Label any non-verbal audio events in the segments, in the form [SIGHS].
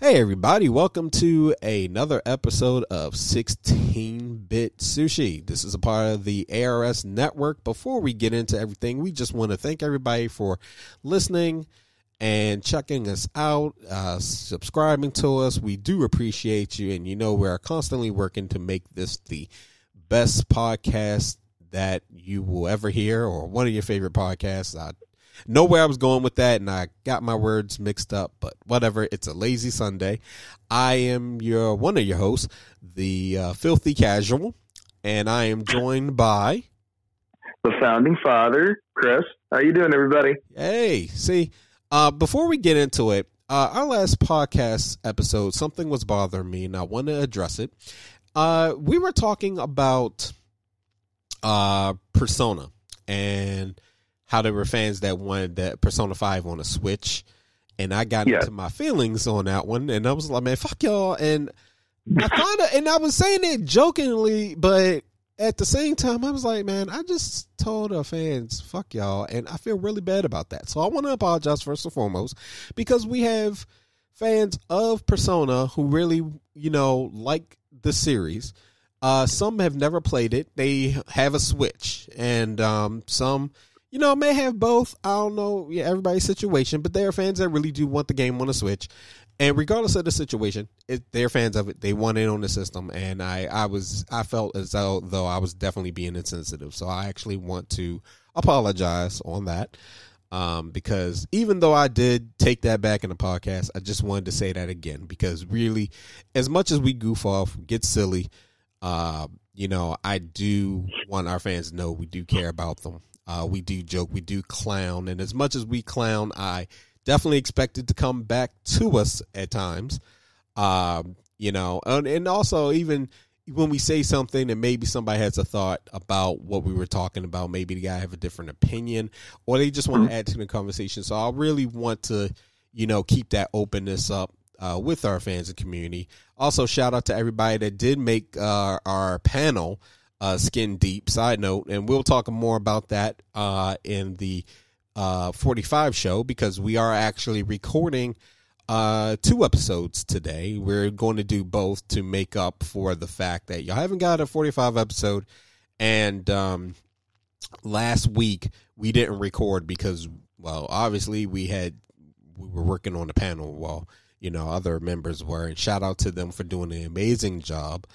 Hey, everybody, welcome to another episode of 16 Bit Sushi. This is a part of the ARS network. Before we get into everything, we just want to thank everybody for listening and checking us out, uh, subscribing to us. We do appreciate you, and you know, we're constantly working to make this the best podcast that you will ever hear or one of your favorite podcasts. I know where I was going with that, and I got my words mixed up, but whatever. It's a lazy Sunday. I am your one of your hosts, the uh, Filthy Casual, and I am joined by. the founding father, Chris. How you doing, everybody? Hey, see, uh, before we get into it, uh, our last podcast episode, something was bothering me, and I want to address it. Uh, we were talking about uh, Persona and how there were fans that wanted that Persona Five on a Switch, and I got Yeah. into my feelings on that one, and I was like, man, fuck y'all, and I kind of, and I was saying it jokingly, but at the same time, I was like, man, I just told our fans, fuck y'all, and I feel really bad about that. So I want to apologize first and foremost because we have fans of Persona who really, you know, like the series. Uh, some have never played it. They have a Switch, and um, some, you know, I may have both. I don't know, yeah, everybody's situation, but there are fans that really do want the game on a Switch. And regardless of the situation, it, they're fans of it. They want it on the system, and I, I was, I felt as though though I was definitely being insensitive. So I actually want to apologize on that, um, because even though I did take that back in the podcast, I just wanted to say that again because really, as much as we goof off, get silly, uh, you know, I do want our fans to know we do care about them. Uh, we do joke, we do clown, and as much as we clown, I definitely expect it to come back to us at times. Um, you know, and, and also even when we say something and maybe somebody has a thought about what we were talking about, maybe the guy have a different opinion, or they just want to add to the conversation. So I really want to, you know, keep that openness up uh, with our fans and community. Also, shout out to everybody that did make uh, our panel uh, skin deep. Side note, and we'll talk more about that uh, in the uh, 45 show because we are actually recording uh, two episodes today. We're going to do both to make up for the fact that y'all haven't got a 45 episode. And um, last week we didn't record because, well, obviously we had we were working on the panel while you know other members were. And shout out to them for doing an amazing job.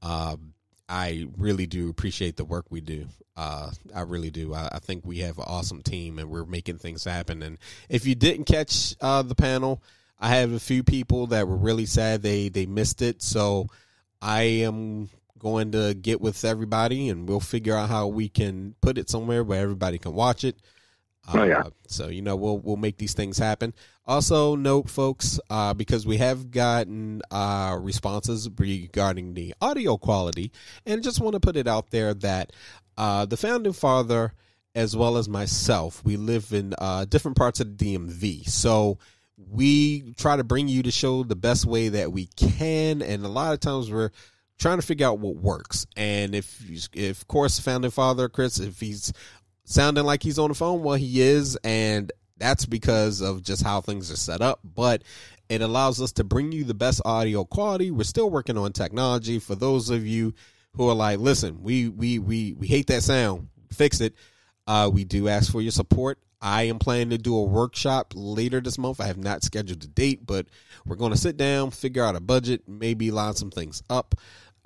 Um, I really do appreciate the work we do. Uh, I really do. I, I think we have an awesome team and we're making things happen. And if you didn't catch uh, the panel, I have a few people that were really sad they they missed it. So I am going to get with everybody and we'll figure out how we can put it somewhere where everybody can watch it. Oh, yeah. Uh, so you know we'll we'll make these things happen. Also, note, folks, uh, because we have gotten uh, responses regarding the audio quality, and just want to put it out there that uh, the founding father, as well as myself, we live in uh, different parts of the DMV. So we try to bring you the show the best way that we can, and a lot of times we're trying to figure out what works. And if, if of course, founding father Chris, if he's sounding like he's on the phone, well, he is, and that's because of just how things are set up. But it allows us to bring you the best audio quality. We're still working on technology. For those of you who are like, listen, we we we we hate that sound, fix it. Uh, we do ask for your support. I am planning to do a workshop later this month. I have not scheduled a date, but we're going to sit down, figure out a budget, maybe line some things up.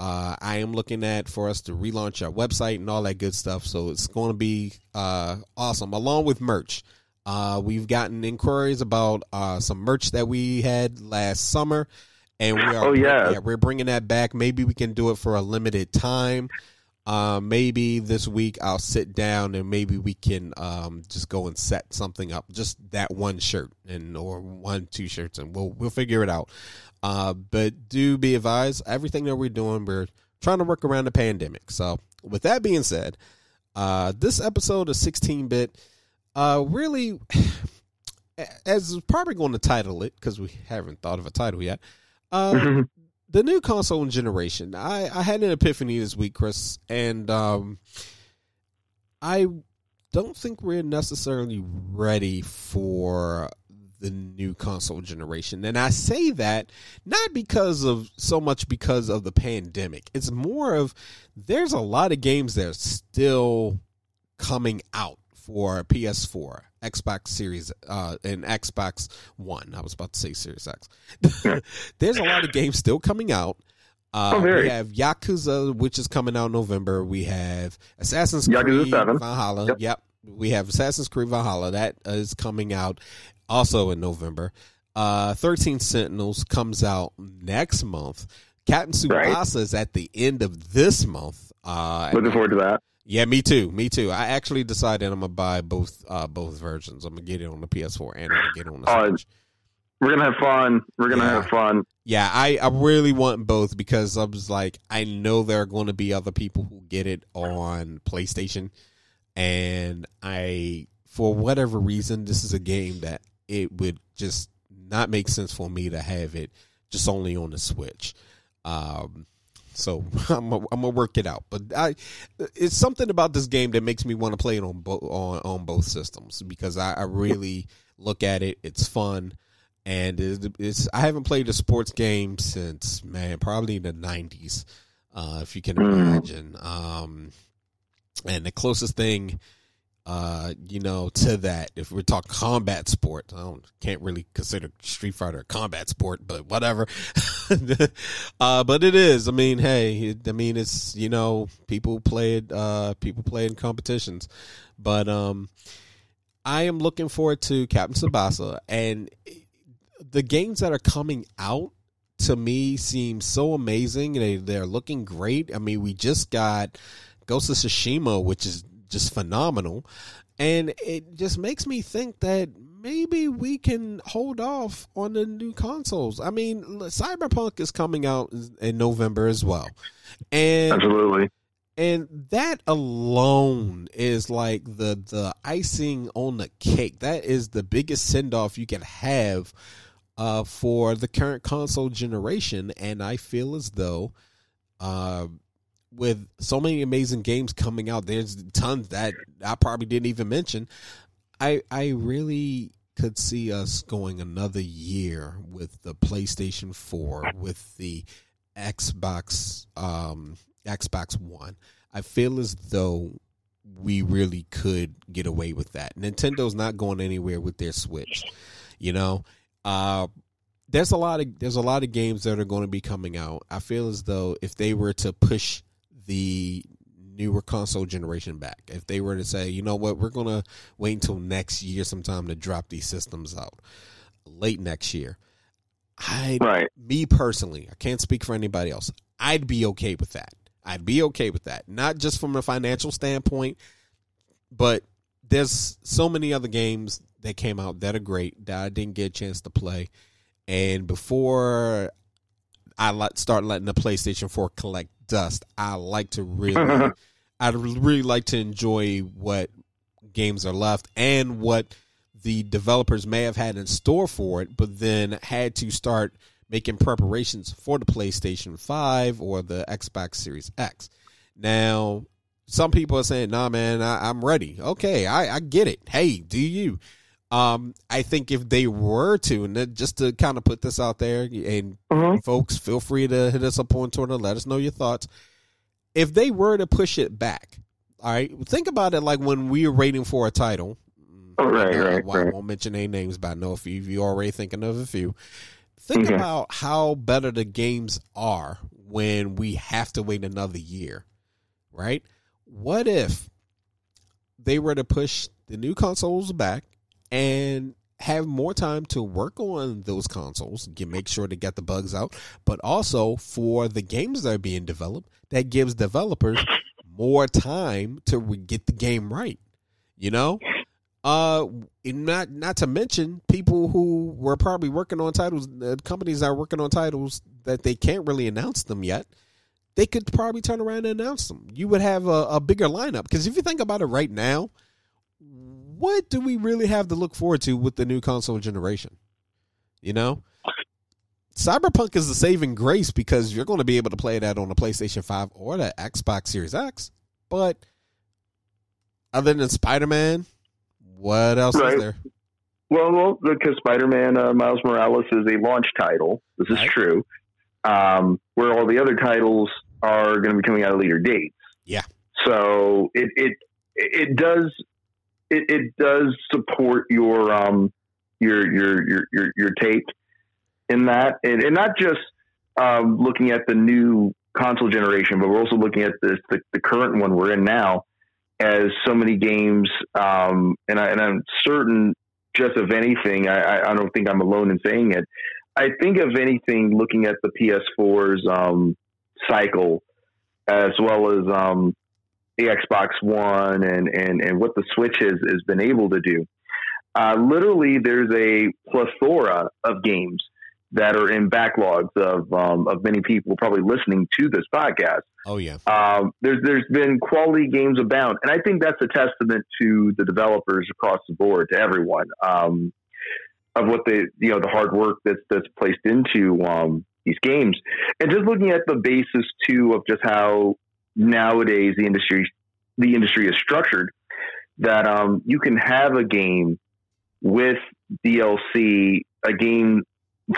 Uh, I am looking at for us to relaunch our website and all that good stuff. So it's going to be uh, awesome, along with merch. Uh, we've gotten inquiries about uh, some merch that we had last summer, and we are Oh, yeah. we're bringing that back. Maybe we can do it for a limited time. Uh, maybe this week I'll sit down and maybe we can um, just go and set something up, just that one shirt and or one two shirts, and we'll we'll figure it out. Uh, but do be advised, everything that we're doing, we're trying to work around the pandemic. So, with that being said, uh, this episode of 16 bit, uh, really, [SIGHS] as we're probably going to title it because we haven't thought of a title yet. Uh, [LAUGHS] the new console generation. I, I had an epiphany this week, Chris, and um, I don't think we're necessarily ready for the new console generation. And I say that not because of so much because of the pandemic. It's more of there's a lot of games that are still coming out for PS4, Xbox Series, uh, and Xbox One. I was about to say Series X. [LAUGHS] there's a lot of games still coming out. Uh, Oh. We have Yakuza, which is coming out in November. We have Assassin's Yakuza Creed 7. Valhalla. Yep. Yep. We have Assassin's Creed Valhalla. That is coming out also in November. Uh, 13 Sentinels comes out next month. Captain Right. Is at the end of this month. Uh, Looking forward to that. yeah, me too. Me too. I actually decided I'm gonna buy both uh, both versions. I'm gonna get it on the PS4 and I'm gonna get it on the Oh, Switch. We're gonna have fun. We're gonna Yeah. have fun. Yeah, I, I really want both because I was like, I know there are going to be other people who get it on PlayStation, and I, for whatever reason, this is a game that it would just not make sense for me to have it just only on the Switch. Um, so [LAUGHS] I'm gonna, I'm gonna work it out, but I, it's something about this game that makes me want to play it on both on on both systems because I, I really look at it. It's fun and it's, it's I haven't played a sports game since man probably the nineties, uh, if you can Mm. imagine. Um, and the closest thing, uh, you know, to that, if we're talking combat sport, I don't can't really consider Street Fighter a combat sport, but whatever. [LAUGHS] uh, but it is. I mean, hey, I mean, it's you know, people play it. Uh, people play in competitions, but um. I am looking forward to Captain Tsubasa and the games that are coming out to me seem so amazing. They they're looking great. I mean, we just got Ghost of Tsushima, which is just phenomenal, and it just makes me think that maybe we can hold off on the new consoles. I mean, Cyberpunk is coming out in November as well, and Absolutely. and that alone is like the the icing on the cake. That is the biggest send off you can have uh, for the current console generation. And I feel as though, uh, with so many amazing games coming out, there's tons that I probably didn't even mention. I I really could see us going another year with the PlayStation 4, with the Xbox um Xbox One. I feel as though we really could get away with that. Nintendo's not going anywhere with their Switch. You know, uh, there's a lot of there's a lot of games that are going to be coming out. I feel as though if they were to push the newer console generation back, if they were to say, you know what, we're going to wait until next year sometime to drop these systems out, late next year. I Right. me personally, I can't speak for anybody else. I'd be okay with that. I'd be okay with that. Not just from a financial standpoint, but there's so many other games that came out that are great that I didn't get a chance to play. And before I start letting the PlayStation 4 collect dust, I like to really, [LAUGHS] uh-huh. I'd really like to enjoy what games are left and what the developers may have had in store for it, but then had to start making preparations for the PlayStation 5 or the Xbox Series X. Now, some people are saying, nah, man, I, I'm ready. Okay, I, I get it. Hey, do you? Um, I think if they were to, and just to kind of put this out there, and Mhm. folks, feel free to hit us up on Twitter, let us know your thoughts. If they were to push it back, all right, think about it like when we were waiting for a title. Oh, right, Uh, right, well, I won't mention any names, but I know if you you're already thinking of a few. Think Okay. about how better the games are when we have to wait another year, right? What if they were to push the new consoles back and have more time to work on those consoles, get make sure to get the bugs out, but also for the games that are being developed, that gives developers more time to re- get the game right. You know, uh, not not to mention people who were probably working on titles, uh, companies that are working on titles that they can't really announce them yet. They could probably turn around and announce them. You would have a, a bigger lineup because if you think about it right now, what do we really have to look forward to with the new console generation? You know, Cyberpunk is the saving grace because you're going to be able to play that on the PlayStation 5 or the Xbox Series X. But other than Spider Man, what else Right. is there? Well, well, because Spider-Man uh, Miles Morales is a launch title. This is Right. true. Um, where all the other titles are going to be coming out at later dates. Yeah. So it it it does it, it does support your um your your your your, your take in that, and, and not just um, looking at the new console generation, but we're also looking at this the, the current one we're in now as so many games, um, and, I, and I'm certain just of anything, I, I- don't think I'm alone in saying it. I think of anything looking at the PS4's um, cycle, as well as um, the Xbox One and, and, and what the Switch has, has been able to do. Uh, literally, there's a plethora of games that are in backlogs of um, of many people probably listening to this podcast. Oh yeah, um, there's there's been quality games abound, and I think that's a testament to the developers across the board, to everyone, um, of what they you know the hard work that's that's placed into um, these games, and just looking at the basis too of just how nowadays the industry the industry is structured, that um, you can have a game with DLC, a game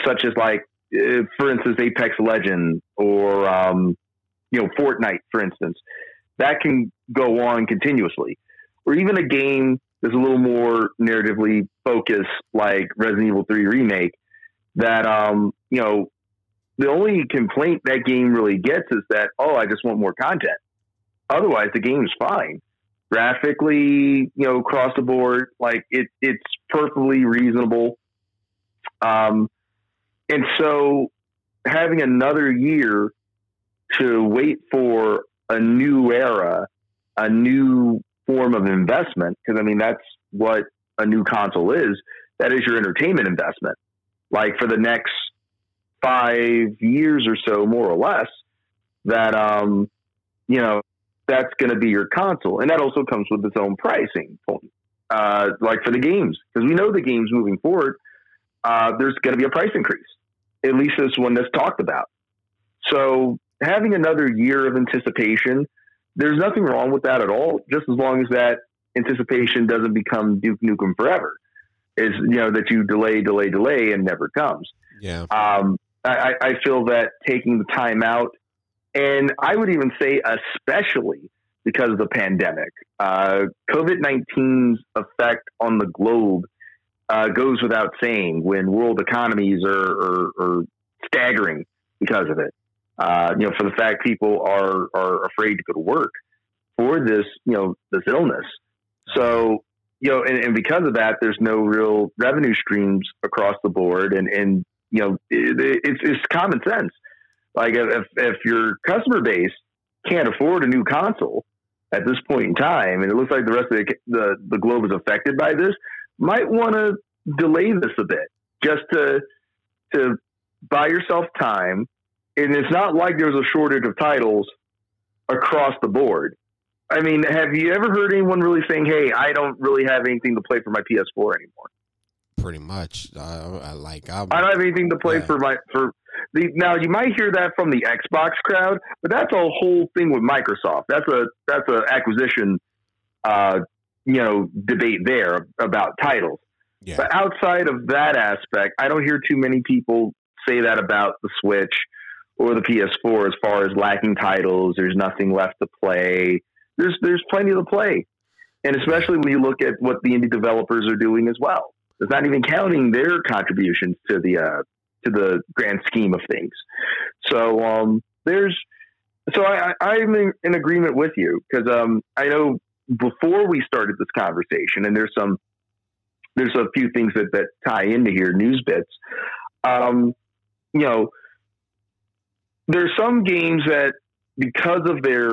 such as like, for instance, Apex Legends or um, you know, Fortnite, for instance, that can go on continuously. Or even a game that's a little more narratively focused, like Resident Evil 3 Remake, that, um, you know, the only complaint that game really gets is that, oh, I just want more content. Otherwise, the game is fine. Graphically, you know, across the board, like it, it's perfectly reasonable. Um, and so having another year to wait for a new era, a new form of investment, because I mean, that's what a new console is. That is your entertainment investment. Like for the next five years or so, more or less, that, um, you know, that's going to be your console. And that also comes with its own pricing point. Uh, like for the games, because we know the games moving forward, uh, there's going to be a price increase. At least this one that's talked about. So having another year of anticipation, there's nothing wrong with that at all. Just as long as that anticipation doesn't become Duke Nukem forever, is you know that you delay, delay, delay, and never comes. yeah, Um, I, I feel that taking the time out, and I would even say especially because of the pandemic, uh, COVID 19's effect on the globe uh, goes without saying when world economies are, are, are staggering because of it. Uh, you know, for the fact people are, are afraid to go to work for this, you know, this illness. So, you know, and, and because of that, there's no real revenue streams across the board. And, and you know, it, it's, it's common sense. Like if, if your customer base can't afford a new console at this point in time, and it looks like the rest of the, the, the globe is affected by this, might want to delay this a bit just to, to buy yourself time. And it's not like there's a shortage of titles across the board. I mean, have you ever heard anyone really saying, "Hey, I don't really have anything to play for my PS4 anymore. Pretty much. Uh, I like I'm, I don't have anything to play Yeah. for my for the." Now, you might hear that from the Xbox crowd, but that's a whole thing with Microsoft. That's a that's a acquisition, uh, you know, debate there about titles. yeah, But outside of that aspect, I don't hear too many people say that about the Switch or the PS4 as far as lacking titles. There's nothing left to play. There's there's plenty to play. and especially when you look at what the indie developers are doing as well. Not even counting their contributions to the uh, to the grand scheme of things. So um, there's so I, I'm in, in agreement with you because um, I know before we started this conversation, and there's some there's a few things that that tie into here, news bits. Um, you know, there's some games that because of their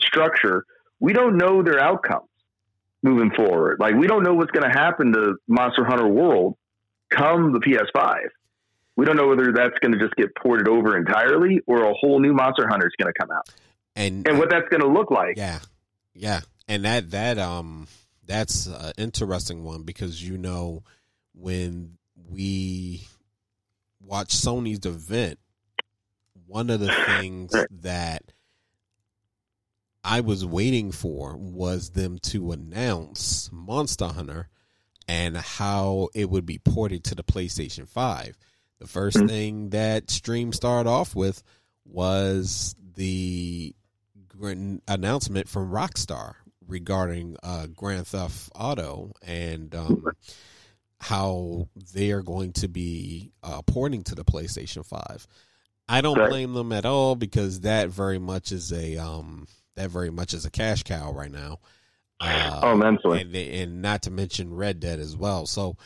structure, we don't know their outcomes moving forward. Like we don't know what's going to happen to Monster Hunter World come the PS5. We don't know whether that's going to just get ported over entirely or a whole new Monster Hunter is going to come out, And and what that's going to look like. Yeah, yeah, and that that um that's an interesting one because you know when we watch Sony's event, one of the things that I was waiting for was them to announce Monster Hunter and how it would be ported to the PlayStation Five. The 1st thing that stream started off with was the announcement from Rockstar regarding uh, Grand Theft Auto and um, how they are going to be uh, porting to the PlayStation Five. I don't blame them at all because that very much is a um, that very much is a cash cow right now. Uh, Oh, mentally, and and not to mention Red Dead as well. So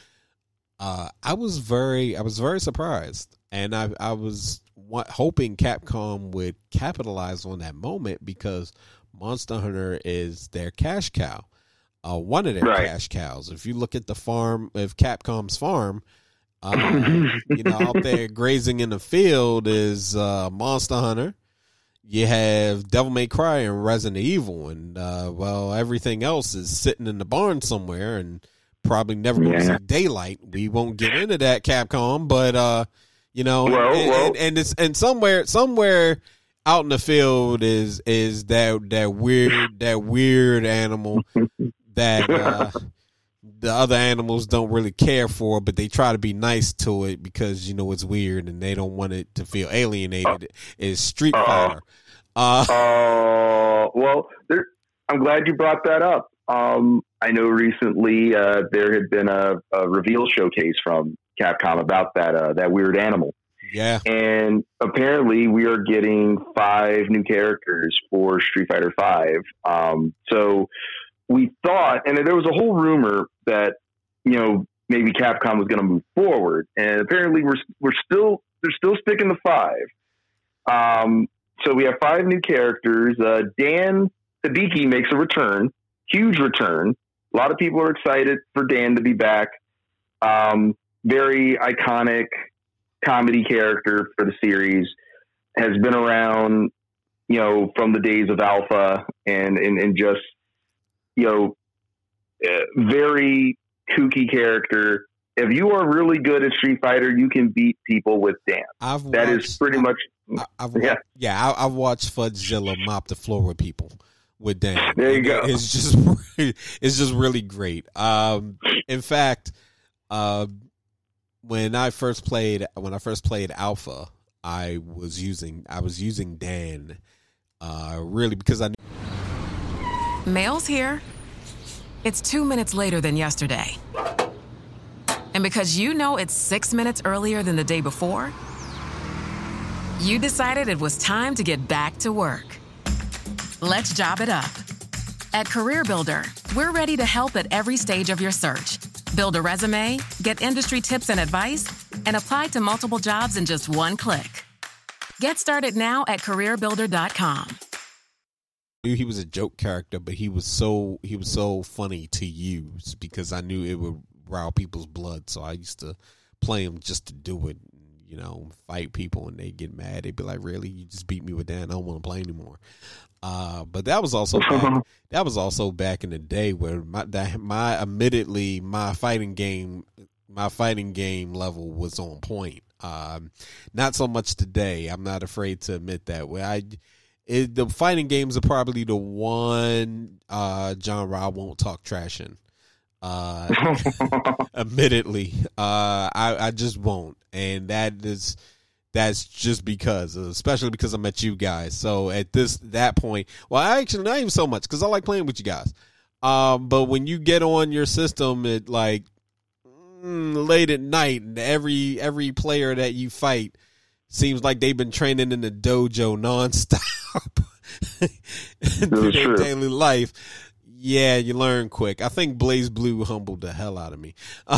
uh, I was very I was very surprised, and I I was wa- hoping Capcom would capitalize on that moment because Monster Hunter is their cash cow, uh, one of their Right. cash cows. If you look at the farm, if Capcom's farm. Uh, you know, out [LAUGHS] there grazing in the field is uh, Monster Hunter. You have Devil May Cry and Resident Evil, and uh, well, everything else is sitting in the barn somewhere, and probably never going to Yeah. see daylight. We won't get into that, Capcom, but uh, you know, Well, and, well- and, and it's and somewhere somewhere out in the field is is that that weird that weird animal that uh, [LAUGHS] the other animals don't really care for, but they try to be nice to it because you know it's weird and they don't want it to feel alienated. Is Street. Fighter? Uh, Uh, well, there, I'm glad you brought that up. Um, I know recently uh, there had been a, a reveal showcase from Capcom about that uh, that weird animal, yeah, and apparently we are getting five new characters for Street Fighter Five. Um, so we thought, and there was a whole rumor that you know maybe Capcom was going to move forward, and apparently we're we're still they're still sticking to five. Um, so we have five new characters. Uh, Dan Hibiki makes a return, huge return. A lot of people are excited for Dan to be back. Um, very iconic comedy character for the series. Has been around, you know, from the days of Alpha and and, and just, you know, uh, very kooky character. If you are really good at Street Fighter, you can beat people with Dan. I've That watched, is pretty much I, I've, yeah. yeah. I, I've watched Fudzilla mop the floor with people with Dan. There you And go. It's just [LAUGHS] it's just really great. Um, in fact, uh, when I first played when I first played Alpha, I was using I was using Dan, uh, really because I Mail's here. It's two minutes later than yesterday. And because you know it's six minutes earlier than the day before, you decided it was time to get back to work. Let's job it up. At CareerBuilder, we're ready to help at every stage of your search. Build a resume, get industry tips and advice, and apply to multiple jobs in just one click. Get started now at CareerBuilder.com. knew he was a joke character, but he was so he was so funny to use because I knew it would rile people's blood. So I used to play him just to do it. You know, fight people and they get mad. They'd be like, "Really? You just beat me with that? I don't want to play anymore." Uh, but that was also back, [LAUGHS] that was also back in the day where my that, my admittedly my fighting game my fighting game level was on point. Um, not so much today. I'm not afraid to admit that. Where I it, the fighting games are probably the one uh, genre I won't talk trash in. Uh, [LAUGHS] admittedly, uh, I, I just won't, and that is that's just because, especially because I met you guys. So at this that point, well, I actually not even so much because I like playing with you guys. Um, but when you get on your system at like mm, late at night, and every every player that you fight seems like they've been training in the dojo nonstop [LAUGHS] in their daily life. Yeah, you learn quick. I think BlazBlue humbled the hell out of me. [LAUGHS]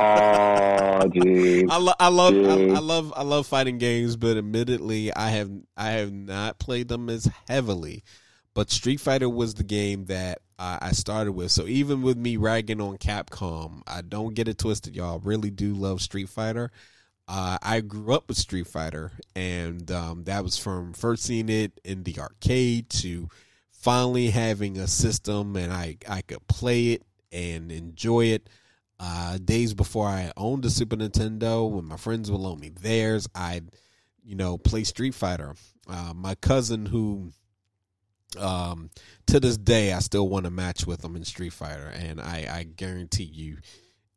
Oh. I, lo- I love I, I love I love fighting games, but admittedly, I have I have not played them as heavily. But Street Fighter was the game that I, I started with. So even with me ragging on Capcom, I don't get it twisted, y'all. I really do love Street Fighter. Uh, I grew up with Street Fighter, and um, that was from first seeing it in the arcade to finally having a system and I I could play it and enjoy it. Uh, days before I owned a Super Nintendo, when my friends would loan me theirs, I'd, you know, play Street Fighter. Uh, my cousin, who, um, to this day, I still want to match with him in Street Fighter, and I, I guarantee you,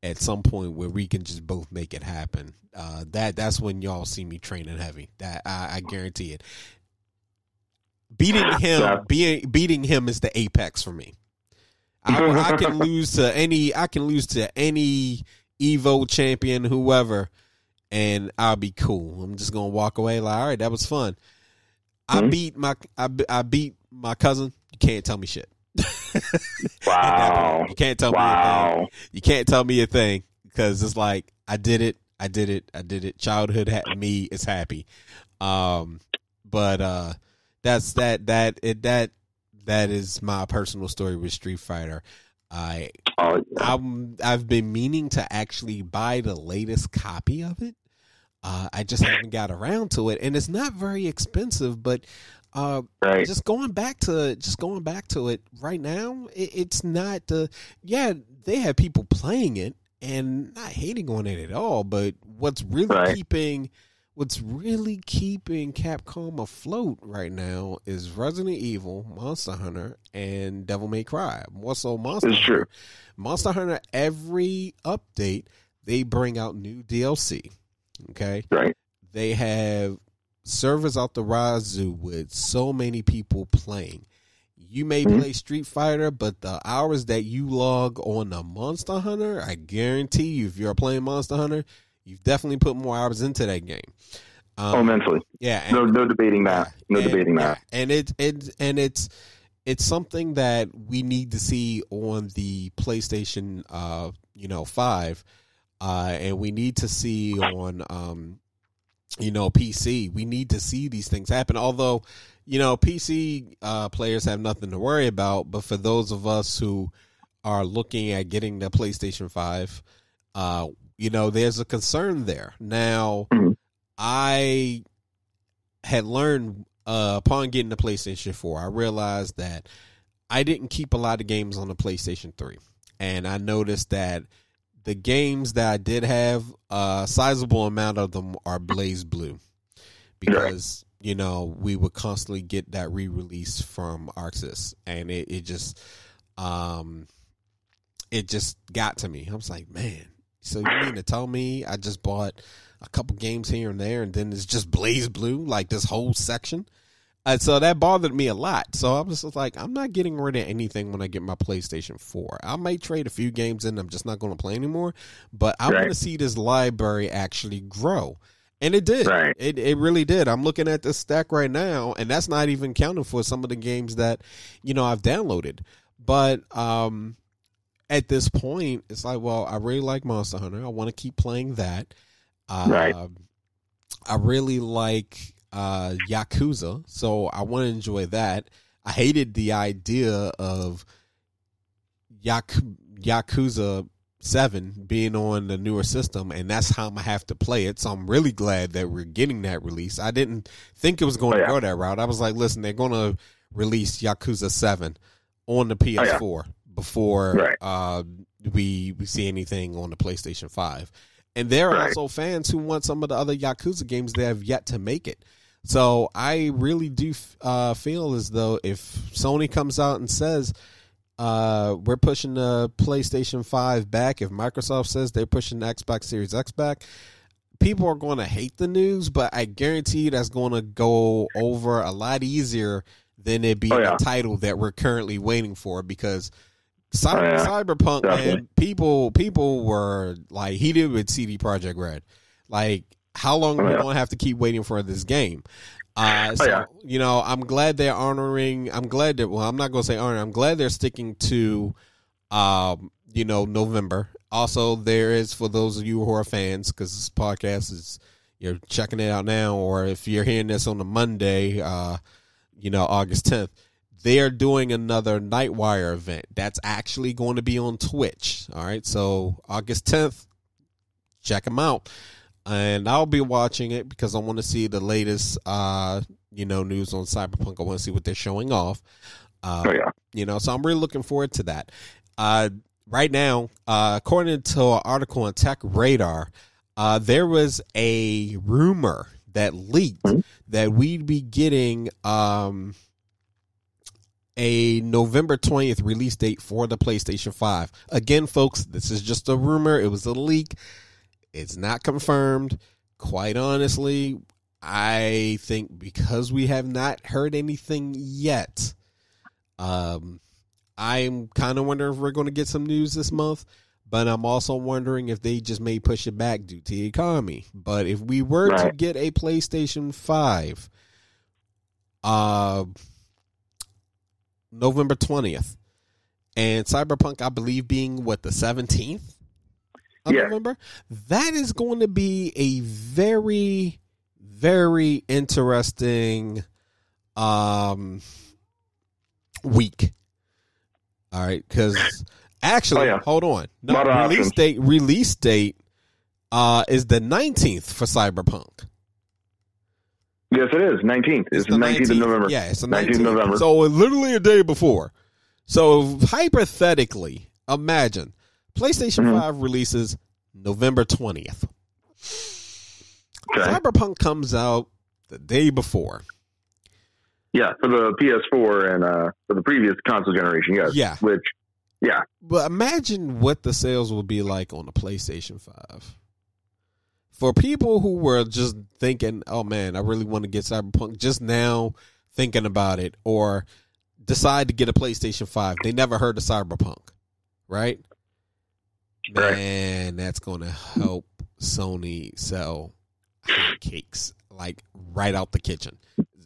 at some point where we can just both make it happen, uh, that that's when y'all see me training heavy. That I, I guarantee it. Beating [LAUGHS] him, Yeah. being beating him is the apex for me. I, I [LAUGHS] can lose to any. I can lose to any Evo champion, whoever, and I'll be cool. I'm just gonna walk away like, all right, that was fun. I Mhm. beat my. I, I beat my cousin. You can't tell me shit. [LAUGHS] Wow. You can't tell me a thing. You can't tell me a thing because it's like I did it. I did it. I did it. Childhood ha- me is happy. Um, but uh, that's that. That it that that is my personal story with Street Fighter. I Oh, yeah. I'm I've been meaning to actually buy the latest copy of it. Uh, I just haven't got around to it, and it's not very expensive. But uh, right. just going back to just going back to it right now, it, it's not the yeah they have people playing it and not hating on it at all. But what's really Right. keeping what's really keeping Capcom afloat right now is Resident Evil, Monster Hunter, and Devil May Cry. More so, Monster It's Hunter. true. Monster Hunter. Every update they bring out new DLC. Okay, Right. they have servers out the wazoo with so many people playing. You may Mhm. play Street Fighter, but the hours that you log on the Monster Hunter, I guarantee you, if you're playing Monster Hunter, you've definitely put more hours into that game. Um, oh, mentally, yeah, and- No, no debating that. No and- debating that. And it it and it's it's something that we need to see on the PlayStation uh you know 5 uh and we need to see on um you know PC. We need to see these things happen although you know PC uh players have nothing to worry about but for those of us who are looking at getting the PlayStation 5 uh you know there's a concern there. Now Mhm. I had learned uh, upon getting the PlayStation 4, I realized that I didn't keep a lot of games on the PlayStation 3. And I noticed that the games that I did have, a sizable amount of them are BlazBlue. Because, you know, we would constantly get that re release from Aksys. And it, it just um it just got to me. I was like, man, so you mean to tell me I just bought a couple games here and there, and then it's just BlazBlue, like this whole section. And so that bothered me a lot. So I was just like, I'm not getting rid of anything when I get my PlayStation 4. I might trade a few games in, I'm just not going to play anymore. But I want Right. to see this library actually grow. And it did. Right. It it really did. I'm looking at this stack right now, and that's not even counting for some of the games that, you know, I've downloaded. But um at this point, it's like, well, I really like Monster Hunter. I want to keep playing that. Uh, Right. I really like uh, Yakuza, so I want to enjoy that. I hated the idea of Yak- Yakuza Seven being on the newer system, and that's how I'm gonna have to play it. So I'm really glad that we're getting that release. I didn't think it was going Oh, to go that route. I was like, listen, they're going to release Yakuza Seven on the PS4 before Right. uh, we we see anything on the PlayStation Five. And there are Right. also fans who want some of the other Yakuza games that have yet to make it. So I really do uh, feel as though if Sony comes out and says uh, we're pushing the PlayStation Five back, if Microsoft says they're pushing the Xbox Series X back, people are going to hate the news. But I guarantee you that's going to go over a lot easier than it be Oh, yeah. the title that we're currently waiting for because Cy- Oh, yeah. Cyberpunk Definitely. man, people people were like heated with CD Projekt Red. Like, how long Oh, are we gonna have to keep waiting for this game? Uh, Oh, so, yeah. you know, I'm glad they're honoring. I'm glad that. Well, I'm not gonna say honoring. I'm glad they're sticking to, um, you know, November. Also, there is for those of you who are fans, because this podcast is you're checking it out now, or if you're hearing this on a Monday, uh, you know, August 10th, they are doing another Nightwire event. That's actually going to be on Twitch. All right, so August 10th, check them out, and I'll be watching it because I want to see the latest, uh, you know, news on Cyberpunk. I want to see what they're showing off. Uh, Oh yeah. you know so i'm really looking forward to that uh right now uh according to an article on TechRadar uh there was a rumor that leaked that we'd be getting um a November 20th release date for the PlayStation 5. Again, folks, this is just a rumor. It was a leak. It's not confirmed. Quite honestly, I think because we have not heard anything yet, um, I'm kind of wondering if we're going to get some news this month, but I'm also wondering if they just may push it back due to the economy. But if we were to get a PlayStation 5, uh, November 20th, and Cyberpunk, I believe, being what, the 17th of Yeah. November, that is going to be a very, very interesting um week. All right, because actually, Oh, yeah. hold on, no, release options. date release date uh is the nineteenth for Cyberpunk. Yes, it is. Nineteenth. It's, the nineteenth of November. Yeah, it's the 19th nineteenth of November. So literally a day before. So hypothetically, imagine PlayStation Mhm. Five releases November twentieth. Okay. Cyberpunk comes out the day before. Yeah, for the PS4 and uh, for the previous console generation. Yes. Yeah. Which, yeah, But imagine what the sales will be like on the PlayStation 5. For people who were just thinking, oh man, I really want to get Cyberpunk, just now thinking about it, or decide to get a PlayStation 5. They never heard of Cyberpunk, right? Right. Man, that's going to help Sony sell cakes like right out the kitchen.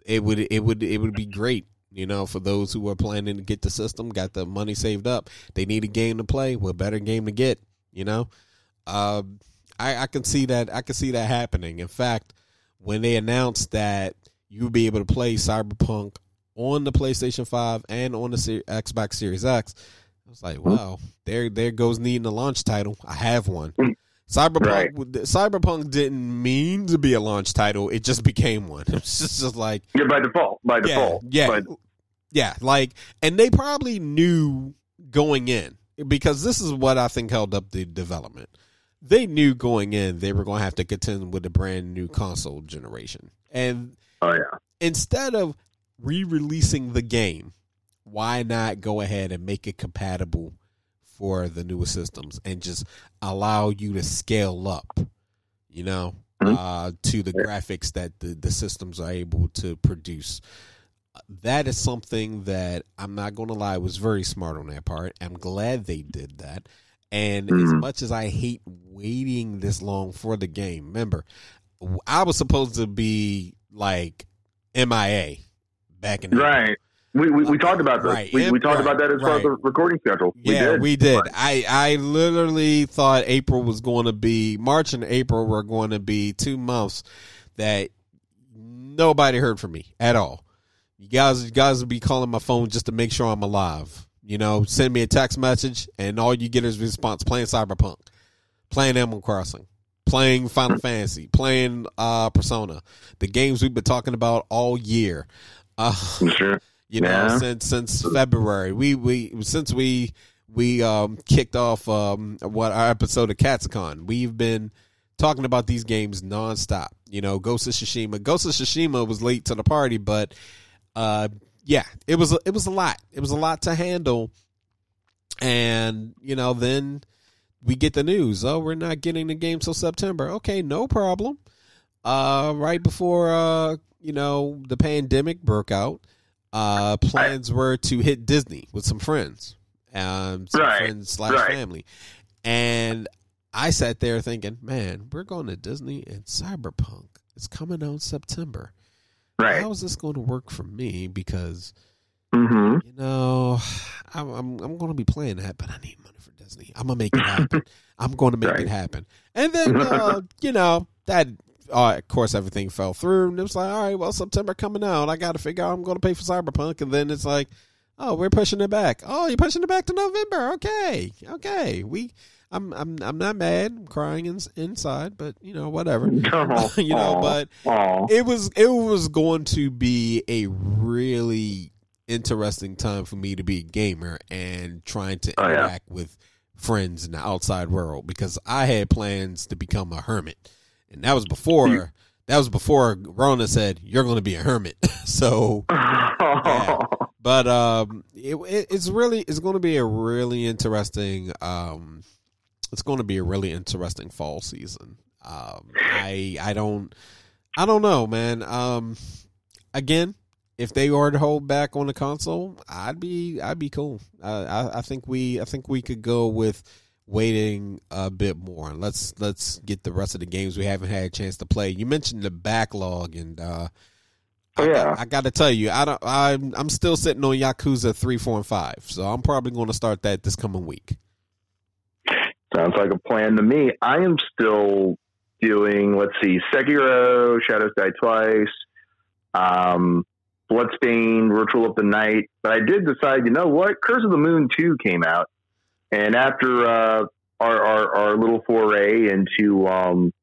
It would it would it would be great, you know, for those who are planning to get the system, got the money saved up. They need a game to play. What better game to get, you know? Uh, I I can see that I can see that happening. In fact, when they announced that you'll be able to play Cyberpunk on the PlayStation 5 and on the Xbox Series X, I was like, wow, there there goes needing a launch title. I have one. Cyberpunk Right. Cyberpunk didn't mean to be a launch title. It just became one. [LAUGHS] It's just, just like yeah, by default. By default. yeah, But yeah, like, and they probably knew going in because this is what I think held up the development. They knew going in they were going to have to contend with a brand new console generation, and oh yeah, instead of re-releasing the game, why not go ahead and make it compatible for the newer systems and just allow you to scale up, you know, Mhm. uh, to the graphics that the, the systems are able to produce. That is something that I'm not going to lie was very smart on their part. I'm glad they did that. And as Mhm. much as I hate waiting this long for the game, remember, I was supposed to be like MIA back in the right. We, we, we talked about this. Right. We, we talked Right. about that as far as the recording schedule. Yeah, we did. we did. I I literally thought April was going to be March and April were going to be two months that nobody heard from me at all. You guys, you guys would be calling my phone just to make sure I'm alive. You know, send me a text message, and all you get is response playing Cyberpunk, playing Animal Crossing, playing Final Fantasy, playing uh Persona, the games we've been talking about all year. Uh, Sure. You know since since february. We we since we we um kicked off um what our episode of Katsucon we've been talking about these games nonstop. You know ghost of tsushima. Ghost of tsushima was late to the party but uh yeah it was it was a lot. It was a lot to handle. And you know then we get the news. Oh we're not getting the game till september. Okay no problem. Uh right before uh you know the pandemic broke out uh, plans were to hit Disney with some friends, um, some Right, friends slash right. family, and I sat there thinking, man, we're going to Disney and Cyberpunk. It's coming out September. Right. How is this going to work for me? Because hmm you know, I'm I'm, I'm going to be playing that, but I need money for Disney. I'm gonna make it happen. [LAUGHS] I'm going to make Right. it happen. And then [LAUGHS] uh, you know that. Uh, of course, everything fell through, and it was like, all right, well, September coming out. I got to figure out I'm going to pay for Cyberpunk, and then it's like, oh, we're pushing it back. Oh, you're pushing it back to November. Okay, okay. We, I'm, I'm, I'm not mad. I'm crying in, inside, but you know, whatever. [LAUGHS] Oh, [LAUGHS] you know, but it was it was going to be a really interesting time for me to be a gamer and trying to Oh, yeah. interact with friends in the outside world because I had plans to become a hermit, and that was before that was before Rona said you're going to be a hermit. [LAUGHS] so, yeah. but um, it, it, it's really it's going to be a really interesting um, it's going to be a really interesting fall season. Um, I I don't I don't know, man. Um, again, if they were to hold back on the console, I'd be I'd be cool. Uh, I I think we I think we could go with waiting a bit more. Let's let's get the rest of the games we haven't had a chance to play. You mentioned the backlog, and uh, Oh, yeah. I got to tell you, I don't. I'm I'm still sitting on Yakuza three, four, and five, so I'm probably going to start that this coming week. Sounds like a plan to me. I am still doing, let's see, Sekiro, Shadows Die Twice, um, Bloodstained, Ritual of the Night. But I did decide, you know what? Curse of the Moon 2 came out. And after uh, our, our, our little foray into um,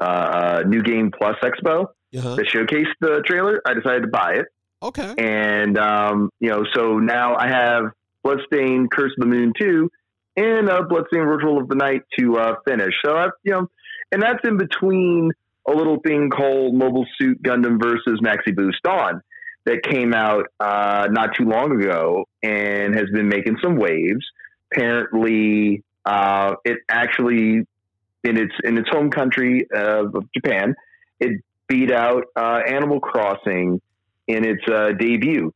uh, uh, New Game Plus Expo Uh-huh. that showcased the trailer, I decided to buy it. Okay. And, um, you know, so now I have Bloodstained Curse of the Moon 2, and uh, Bloodstained Ritual of the Night to uh, finish. So, I've, you know, and that's in between a little thing called Mobile Suit Gundam versus Maxi Boost On that came out uh, not too long ago and has been making some waves. Apparently, uh, it actually in its in its home country of, Japan, it beat out uh, Animal Crossing in its uh, debut.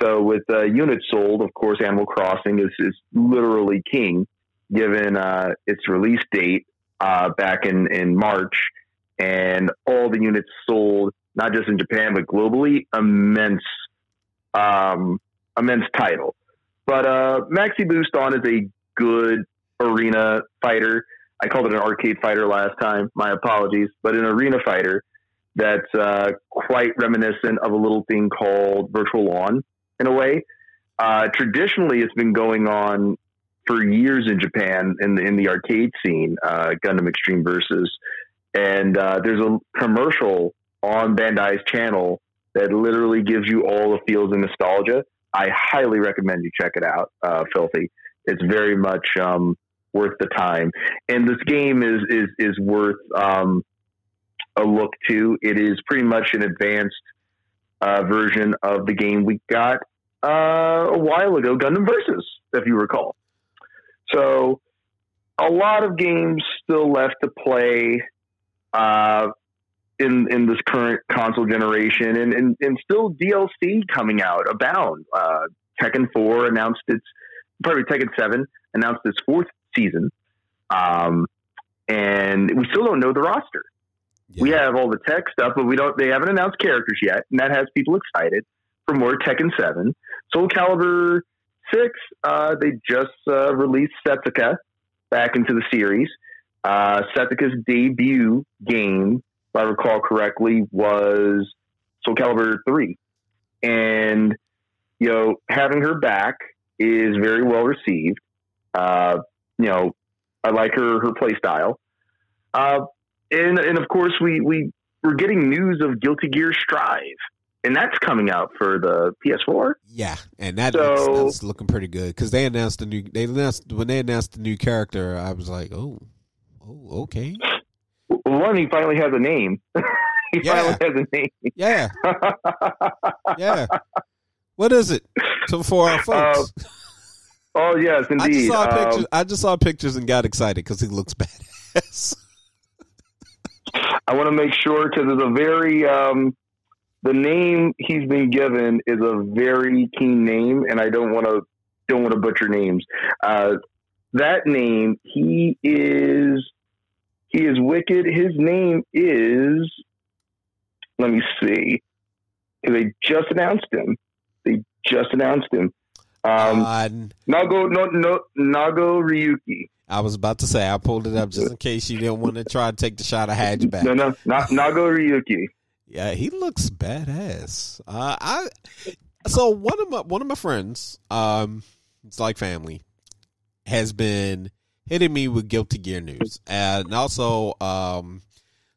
So with uh, units sold, of course, Animal Crossing is, is literally king, given uh, its release date uh, back in, in March, and all the units sold, not just in Japan but globally, immense, um, immense title. But uh, Maxi Boost On is a good arena fighter. I called it an arcade fighter last time. My apologies, but an arena fighter that's uh, quite reminiscent of a little thing called Virtual On in a way. Uh, traditionally, it's been going on for years in Japan in the in the arcade scene, uh, Gundam Extreme Versus, and uh, there's a commercial on Bandai's channel that literally gives you all the feels and nostalgia. I highly recommend you check it out, uh, Filthy. It's very much um, worth the time, and this game is is is worth um, a look to. It is pretty much an advanced uh, version of the game we got uh, a while ago, Gundam Versus, if you recall. So, a lot of games still left to play uh, in in this current console generation, and, and and still DLC coming out abound. Uh, Tekken Four announced its, probably Tekken Seven announced its fourth season, um, and we still don't know the roster. We have all the tech stuff, but we don't. They haven't announced characters yet, and that has people excited for more Tekken Seven. Soul Calibur Six, uh, they just uh, released Setsuka back into the series. Uh, Setsuka's debut game, if I recall correctly, was Soul Calibur Three, and you know having her back is very well received. Uh, you know, I like her her play style. Uh, and and of course we we we're getting news of Guilty Gear Strive, and that's coming out for the PS4. Yeah, and that So- looks, that's looking pretty good because they announced the new. They announced when they announced the new character. I was like, oh, oh, okay, One, he finally has a name. [LAUGHS] he Yeah. finally has a name. yeah, yeah. What is it? So for our [LAUGHS] folks, oh yes, I just indeed. saw Um, pictures. I just saw pictures and got excited because he looks [LAUGHS] badass. I want to make sure because it's a very um, the name he's been given is a very keen name, and I don't want to don't want to butcher names. Uh, that name, he is he is wicked. His name is let me see. They just announced him. They just announced him. Um, Uh, Nago no no Nagoriyuki. I was about to say I pulled it up just in case you didn't want to try to take the shot I had you back. No no not Nagoriyuki. Yeah, he looks badass. Uh, I so one of my one of my friends, um, it's like family, has been hitting me with Guilty Gear news, and also um,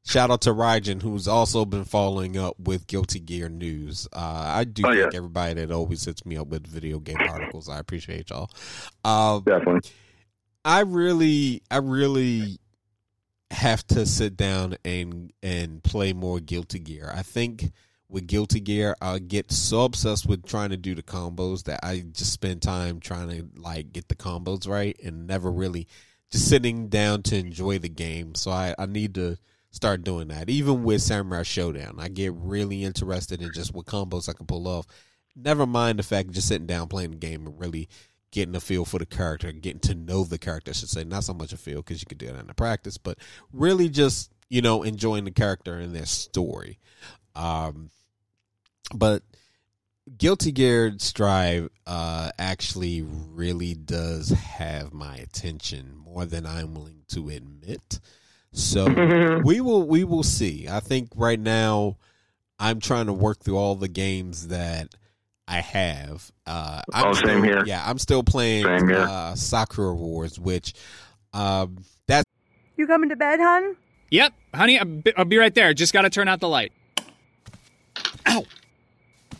shout out to Rygen who's also been following up with Guilty Gear news. Uh, I do Oh, thank yeah. everybody that always hits me up with video game articles. I appreciate y'all. Um, Definitely. I really, I really have to sit down and and play more Guilty Gear. I think with Guilty Gear, I get so obsessed with trying to do the combos that I just spend time trying to like get the combos right and never really just sitting down to enjoy the game. So I, I need to start doing that. Even with Samurai Shodown, I get really interested in just what combos I can pull off. Never mind the fact just sitting down playing the game and really getting a feel for the character, getting to know the character, I should say. Not so much a feel because you could do that in the practice, but really just, you know, enjoying the character and their story. Um, but Guilty Gear Strive uh, actually really does have my attention more than I'm willing to admit. So [LAUGHS] we will we will see. I think right now I'm trying to work through all the games that I have. Uh, I'm Oh, same still, here. Yeah, I'm still playing Same here. uh, Sakura Wars, which um, that's You coming to bed, hon? Yep, honey, I'll be, I'll be right there. Just gotta turn out the light. Ow!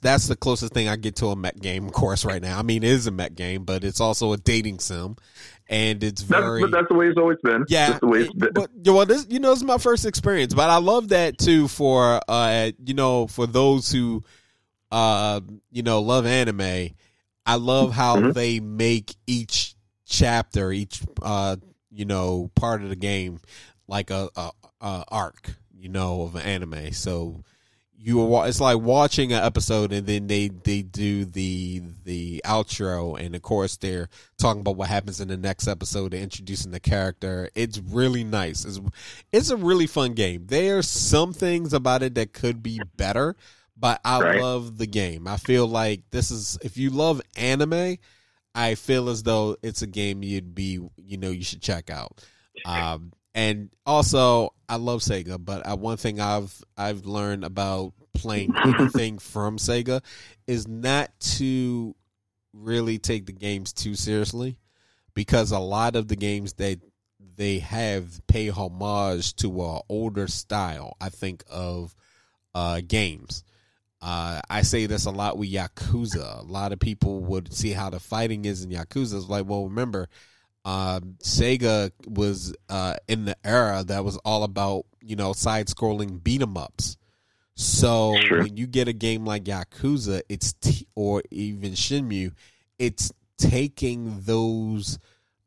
That's the closest thing I get to a Met game course right now. I mean, it is a Met game, but it's also a dating sim, and it's That's, very but that's the way it's always been. yeah. That's the way it's been. But you know, this you know, this is my first experience, but I love that too. For uh, you know, for those who uh, you know, love anime, I love how Mm-hmm. they make each chapter, each uh, you know, part of the game like a, a, a arc, you know, of an anime. So you are, it's like watching an episode and then they they do the the outro and of course they're talking about what happens in the next episode they're introducing the character. It's really nice. It's, it's a really fun game. There's some things about it that could be better but i Right. love the game. I feel like this is if you love anime i feel as though it's a game you'd be you know you should check out. Um and also I love Sega, but uh, one thing I've I've learned about playing [LAUGHS] anything from Sega is not to really take the games too seriously because a lot of the games that they have pay homage to a older style. I think of uh, games. Uh, I say this a lot with Yakuza. A lot of people would see how the fighting is in Yakuza. It's like, well, remember, um, Sega was uh, in the era that was all about you know side scrolling beat 'em ups. So Sure. when you get a game like Yakuza, it's t- or even Shenmue, it's taking those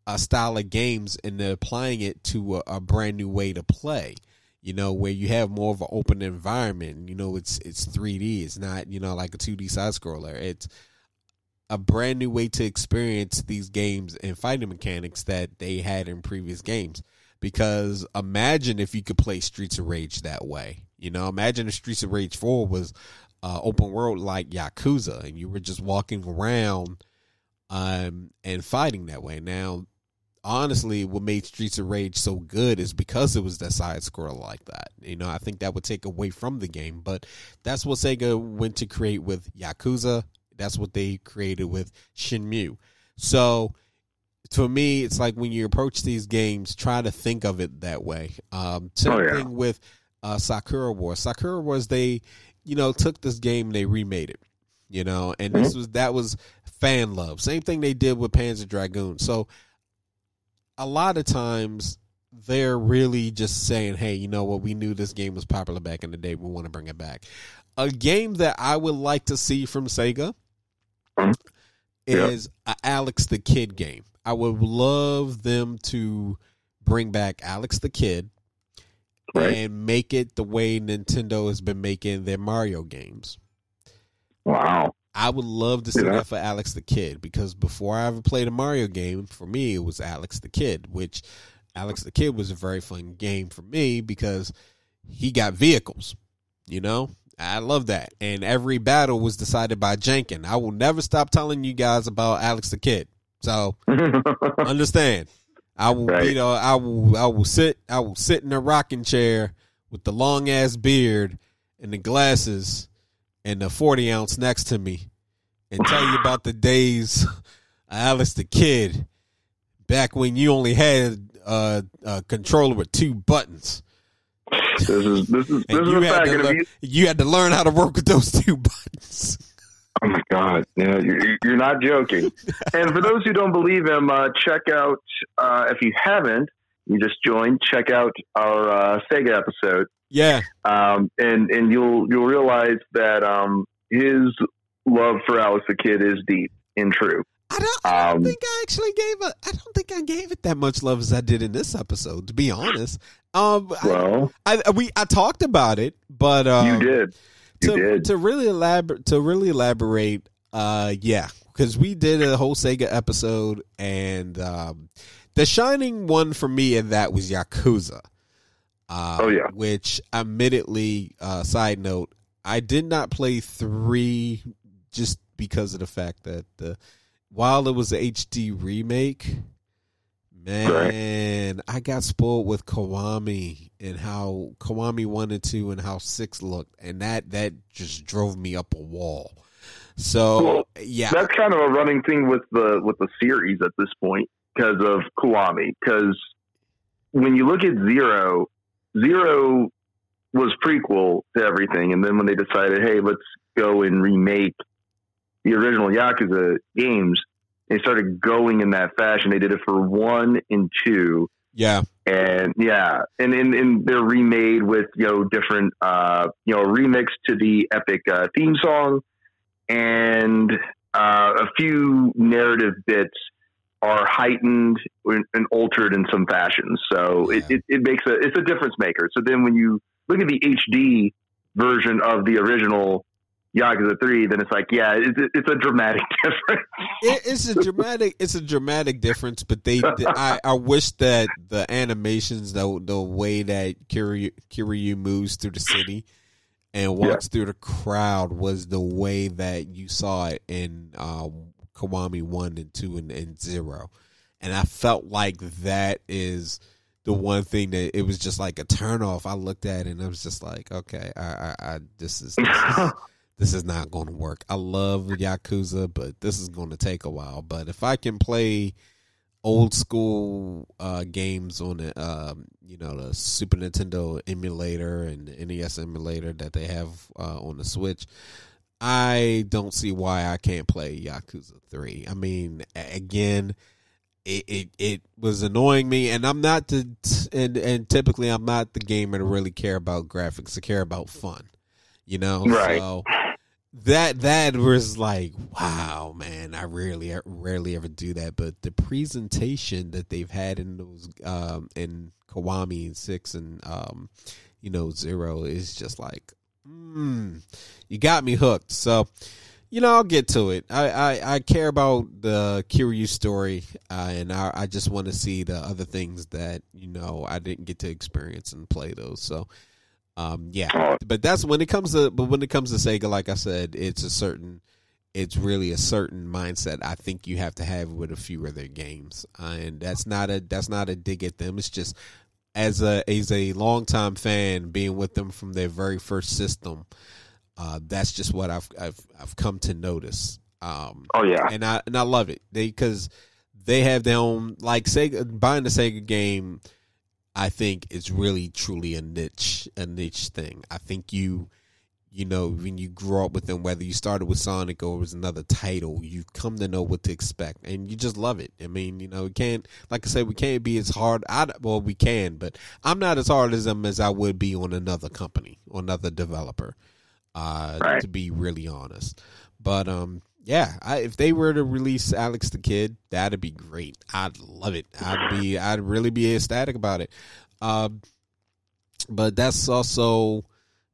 uh, style of games and they're applying it to a, a brand new way to play. You know, where you have more of an open environment. You know, it's it's 3D. It's not you know like a 2D side scroller. It's a brand new way to experience these games and fighting mechanics that they had in previous games. Because imagine if you could play Streets of Rage that way. You know, imagine if Streets of Rage 4 was uh, open world like Yakuza and you were just walking around um, and fighting that way. Now, honestly what made Streets of Rage so good is because it was that side scroll like that. You know, I think that would take away from the game, but that's what Sega went to create with Yakuza. That's what they created with Shenmue. So for me, it's like when you approach these games, try to think of it that way. Um, same Oh, yeah. thing with uh, Sakura Wars. Sakura Wars, they, you know, took this game, and they remade it, you know, and this was that was fan love. Same thing they did with Panzer Dragoon. So a lot of times they're really just saying, "Hey, you know what? We knew this game was popular back in the day. We want to bring it back." A game that I would like to see from Sega. Is a Alex the Kid game. I would love them to bring back Alex the Kid Right. and make it the way Nintendo has been making their Mario games. Wow. I would love to see Yeah. that for Alex the Kid because before I ever played a Mario game, for me it was Alex the Kid, which Alex the Kid was a very fun game for me because he got vehicles. You know, I love that, and every battle was decided by janken. I will never stop telling you guys about Alex the Kid. So [LAUGHS] understand. I will, Right. you know, I will, I will sit, I will sit in a rocking chair with the long ass beard and the glasses and the forty ounce next to me, and tell you about the days of Alex the Kid, back when you only had uh, a controller with two buttons, this is this is this is you a had fact. to learn, you, you had to learn how to work with those two buttons. oh my god, yeah, you're, you're not joking. and for those who don't believe him, uh, check out uh, if you haven't, you just joined. Check out our uh, Sega episode, Yeah, um, and and you'll you'll realize that um, his love for Alex the Kid is deep and true. I don't, I don't Um, think I actually gave it. I don't think I gave it that much love as I did in this episode. To be honest, um, I- Well, I, we I talked about it, but um, you did. You to did. to really elaborate to really elaborate. Uh, yeah, because we did a whole Sega episode, and um, the shining one for me in that was Yakuza. Uh, Oh, yeah. which admittedly, uh, side note, I did not play three just because of the fact that the while it was a HD remake, man, I got spoiled with Kiwami and how Kiwami one and two and how six looked, and that that just drove me up a wall. So Well, yeah, That's kind of a running thing with the with the series at this point because of Kiwami. Because when you look at Zero, Zero was prequel to everything, and then when they decided, hey, let's go and remake the original Yakuza games, they started going in that fashion. They did it for one and two, yeah, and yeah, and and, and they're remade with you know different uh you know remix to the epic uh, theme song, and uh, a few narrative bits are heightened and and altered in some fashions. So it, it, it makes a it's a difference maker. So then when you look at the HD version of the original Yakuza Three, then it's like yeah, it's, it's a dramatic [LAUGHS] difference. it, it's a dramatic it's a dramatic difference but they I, I wish that the animations the the way that Kiryu, Kiryu moves through the city and walks through the crowd was the way that you saw it in um, Kiwami 1 and 2 and, and 0 and I felt like that is the one thing that it was just like a turn off I looked at it and I was just like okay I, I, I this is, this is [LAUGHS] this is not going to work. I love Yakuza, but this is going to take a while. But if I can play old school uh, games on the um, you know the Super Nintendo emulator and the NES emulator that they have uh, on the Switch, I don't see why I can't play Yakuza Three. I mean, again. It, it it was annoying me, and I'm not the and and typically I'm not the gamer to really care about graphics. I care about fun, you know. Right. So that that was like wow man. I rarely rarely ever do that. But the presentation that they've had in those um in Kiwami and 6 and um you know 0 is just like mm, you got me hooked. So you know i'll get to it. I i, I care about the Kiryu story uh, and I, I just want to see the other things that you know i didn't get to experience and play those. So um, yeah, Oh. but that's when it comes to but when it comes to Sega, like I said, it's a certain it's really a certain mindset I think you have to have with a few of their games, uh, and that's not a that's not a dig at them. It's just as a as a longtime fan, being with them from their very first system, uh, that's just what I've I've I've come to notice. Um, oh yeah, and I and I love it. They because they have their own like Sega buying the Sega game. I think it's really truly a niche a niche thing. I think you you know, when you grow up with them, whether you started with Sonic or it was another title, you come to know what to expect, and you just love it. I mean, you know, we can't, like I said, we can't be as hard. I well, we can, but I'm not as hard as them as I would be on another company or another developer. Uh, right. to be really honest, but um, yeah, I, if they were to release Alex the Kid, that'd be great. I'd love it. I'd be, I'd really be ecstatic about it. Uh, but that's also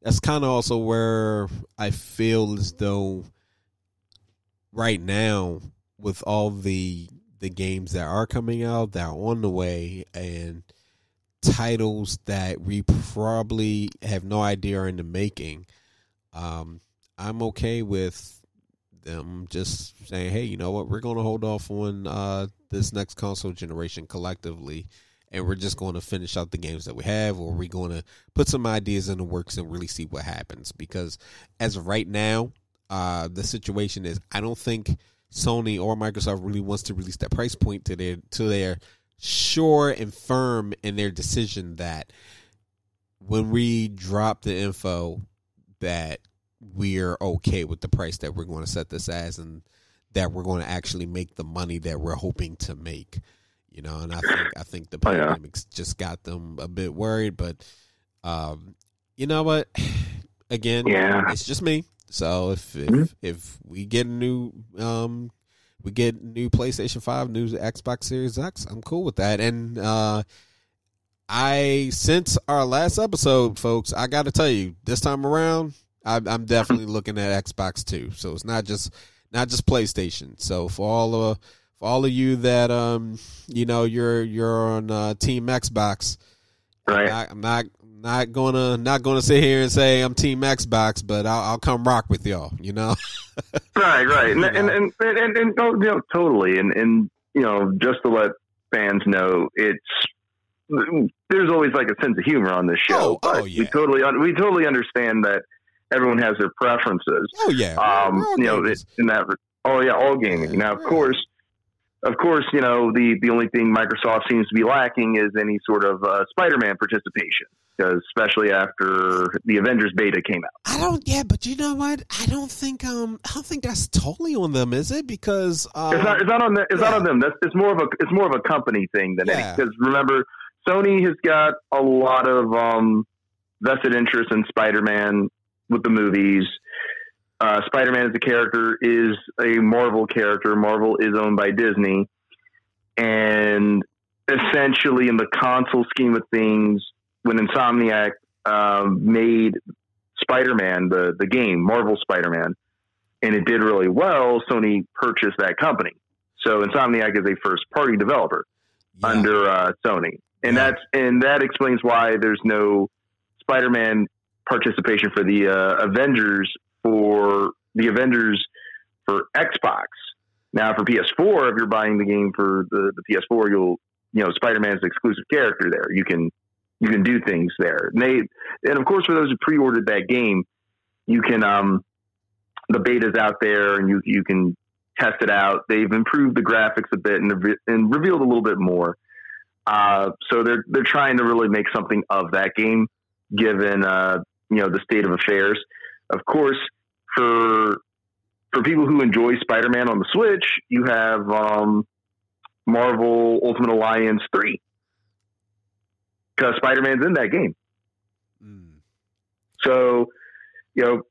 that's kind of also where I feel as though right now with all the the games that are coming out that are on the way and titles that we probably have no idea are in the making um, i'm okay with them just saying hey you know what we're going to hold off on uh, this next console generation collectively and we're just going to finish out the games that we have, or we're going to put some ideas in the works and really see what happens. Because as of right now, uh, the situation is I don't think Sony or Microsoft really wants to release that price point to their to their sure and firm in their decision that when we drop the info that we're okay with the price that we're going to set this as and that we're going to actually make the money that we're hoping to make you know, and I think I think the pandemic oh, yeah. just got them a bit worried, but um, you know what? [SIGHS] Again, yeah. it's just me. So if if, mm-hmm. if we get a new um we get new PlayStation Five, new Xbox Series X, I'm cool with that. And uh I since our last episode, folks, I got to tell you, this time around, I, I'm definitely looking at Xbox too. So it's not just not just PlayStation. So for all of for all of you that um you know you're you're on uh, Team Xbox. Right. I'm not, I'm not not gonna not gonna sit here and say I'm Team Xbox, but I'll, I'll come rock with y'all. You know. [LAUGHS] right. Right. And, and, and and and, and, oh, you know totally. And and you know just to let fans know, it's there's always like a sense of humor on this show. Oh, oh yeah. We totally we totally understand that everyone has their preferences. Oh yeah. Um, you know, in that. Oh yeah, all gaming. Now, of course, of course, you know the the only thing Microsoft seems to be lacking is any sort of uh, Spider-Man participation, because especially after the Avengers beta came out. I don't. Yeah, but you know what? I don't think um I don't think that's totally on them, is it? Because um, it's not. It's not on. The, it's yeah. not on them. That's it's more of a it's more of a company thing than yeah. any. Because remember, Sony has got a lot of um vested interest in Spider-Man with the movies uh, Spider-Man as a character is a Marvel character. Marvel is owned by Disney, and essentially, in the console scheme of things, when Insomniac uh, made Spider-Man the the game Marvel Spider-Man, and it did really well, Sony purchased that company. So Insomniac is a first-party developer yeah. under uh, Sony, and yeah. that's and that explains why there's no Spider-Man participation for the uh, Avengers for the Avengers for Xbox. Now, for PS4, if you're buying the game for the, the PS4, you'll you know Spider Man's exclusive character there. You can you can do things there. And they and of course for those who pre-ordered that game, you can um the beta's out there and you you can test it out. They've improved the graphics a bit and, and revealed a little bit more. Uh, so they're they're trying to really make something of that game, given uh, you know the state of affairs. Of course, for for people who enjoy Spider-Man on the Switch, you have um, Marvel Ultimate Alliance three because Spider-Man's in that game. Mm. So, you know,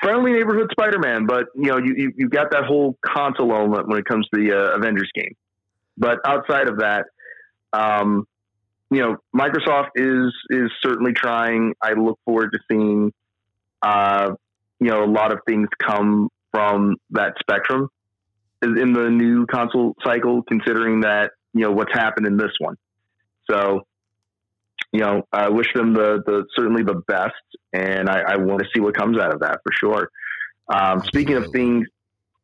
friendly neighborhood Spider-Man, but you know, you, you you got that whole console element when it comes to the uh, Avengers game. But outside of that, um, you know, Microsoft is is certainly trying. I look forward to seeing uh, you know, a lot of things come from that spectrum in the new console cycle, considering that, you know, what's happened in this one. So, you know, I wish them the, the certainly the best, and I, I want to see what comes out of that for sure. Um, speaking of things,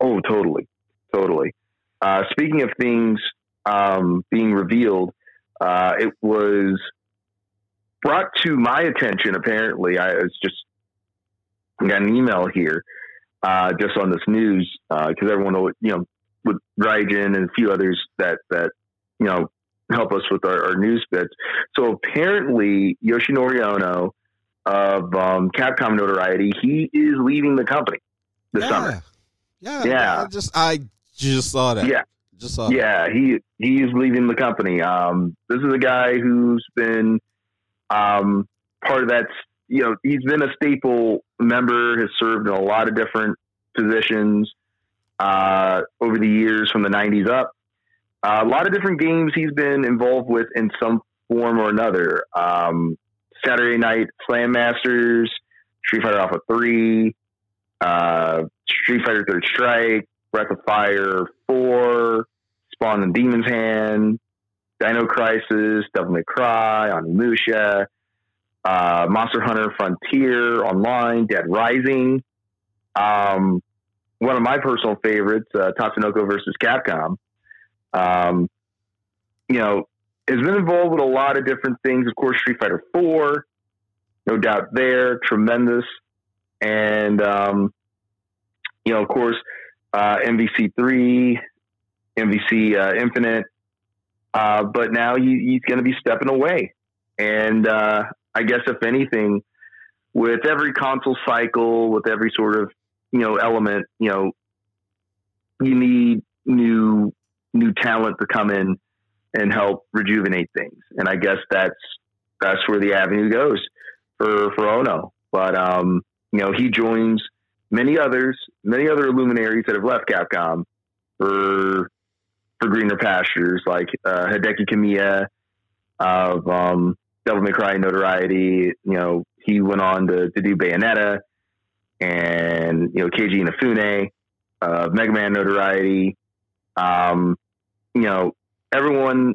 Oh, totally, totally. Uh, speaking of things um, being revealed, uh, it was brought to my attention. Apparently, I was just got an email here uh, just on this news because everyone, know, you know, with Raijin and a few others that that you know help us with our, our news bits. So apparently, Yoshinori Ono of um, Capcom notoriety, he is leaving the company this yeah. summer. Yeah, Yeah. I just I just saw that. Yeah. Just saw. Yeah, he he's leaving the company. Um, this is a guy who's been um, part of that. You know, he's been a staple member. Has served in a lot of different positions uh, over the years from the '90s up. Uh, a lot of different games he's been involved with in some form or another. Um, Saturday Night Slam Masters, Street Fighter Alpha Three, uh, Street Fighter Third Strike, Breath of Fire 4, Spawn and Demon's Hand, Dino Crisis, Devil May Cry, Onimusha, uh, Monster Hunter Frontier Online, Dead Rising. Um, one of my personal favorites, uh, Tatsunoko versus Capcom. Um, you know, has been involved with a lot of different things. Of course, Street Fighter 4, no doubt there, tremendous. And, um, you know, of course, uh, MVC three, MVC uh, Infinite, uh, but now he, he's going to be stepping away. And uh, I guess if anything, with every console cycle, with every sort of you know element, you know, you need new new talent to come in and help rejuvenate things. And I guess that's that's where the avenue goes for for Ono. But um, you know, he joins many others, many other luminaries that have left Capcom for for greener pastures, like uh, Hideki Kamiya of um, Devil May Cry notoriety. You know, he went on to, to do Bayonetta, and you know Keiji Inafune of Mega Man notoriety. Um, you know, everyone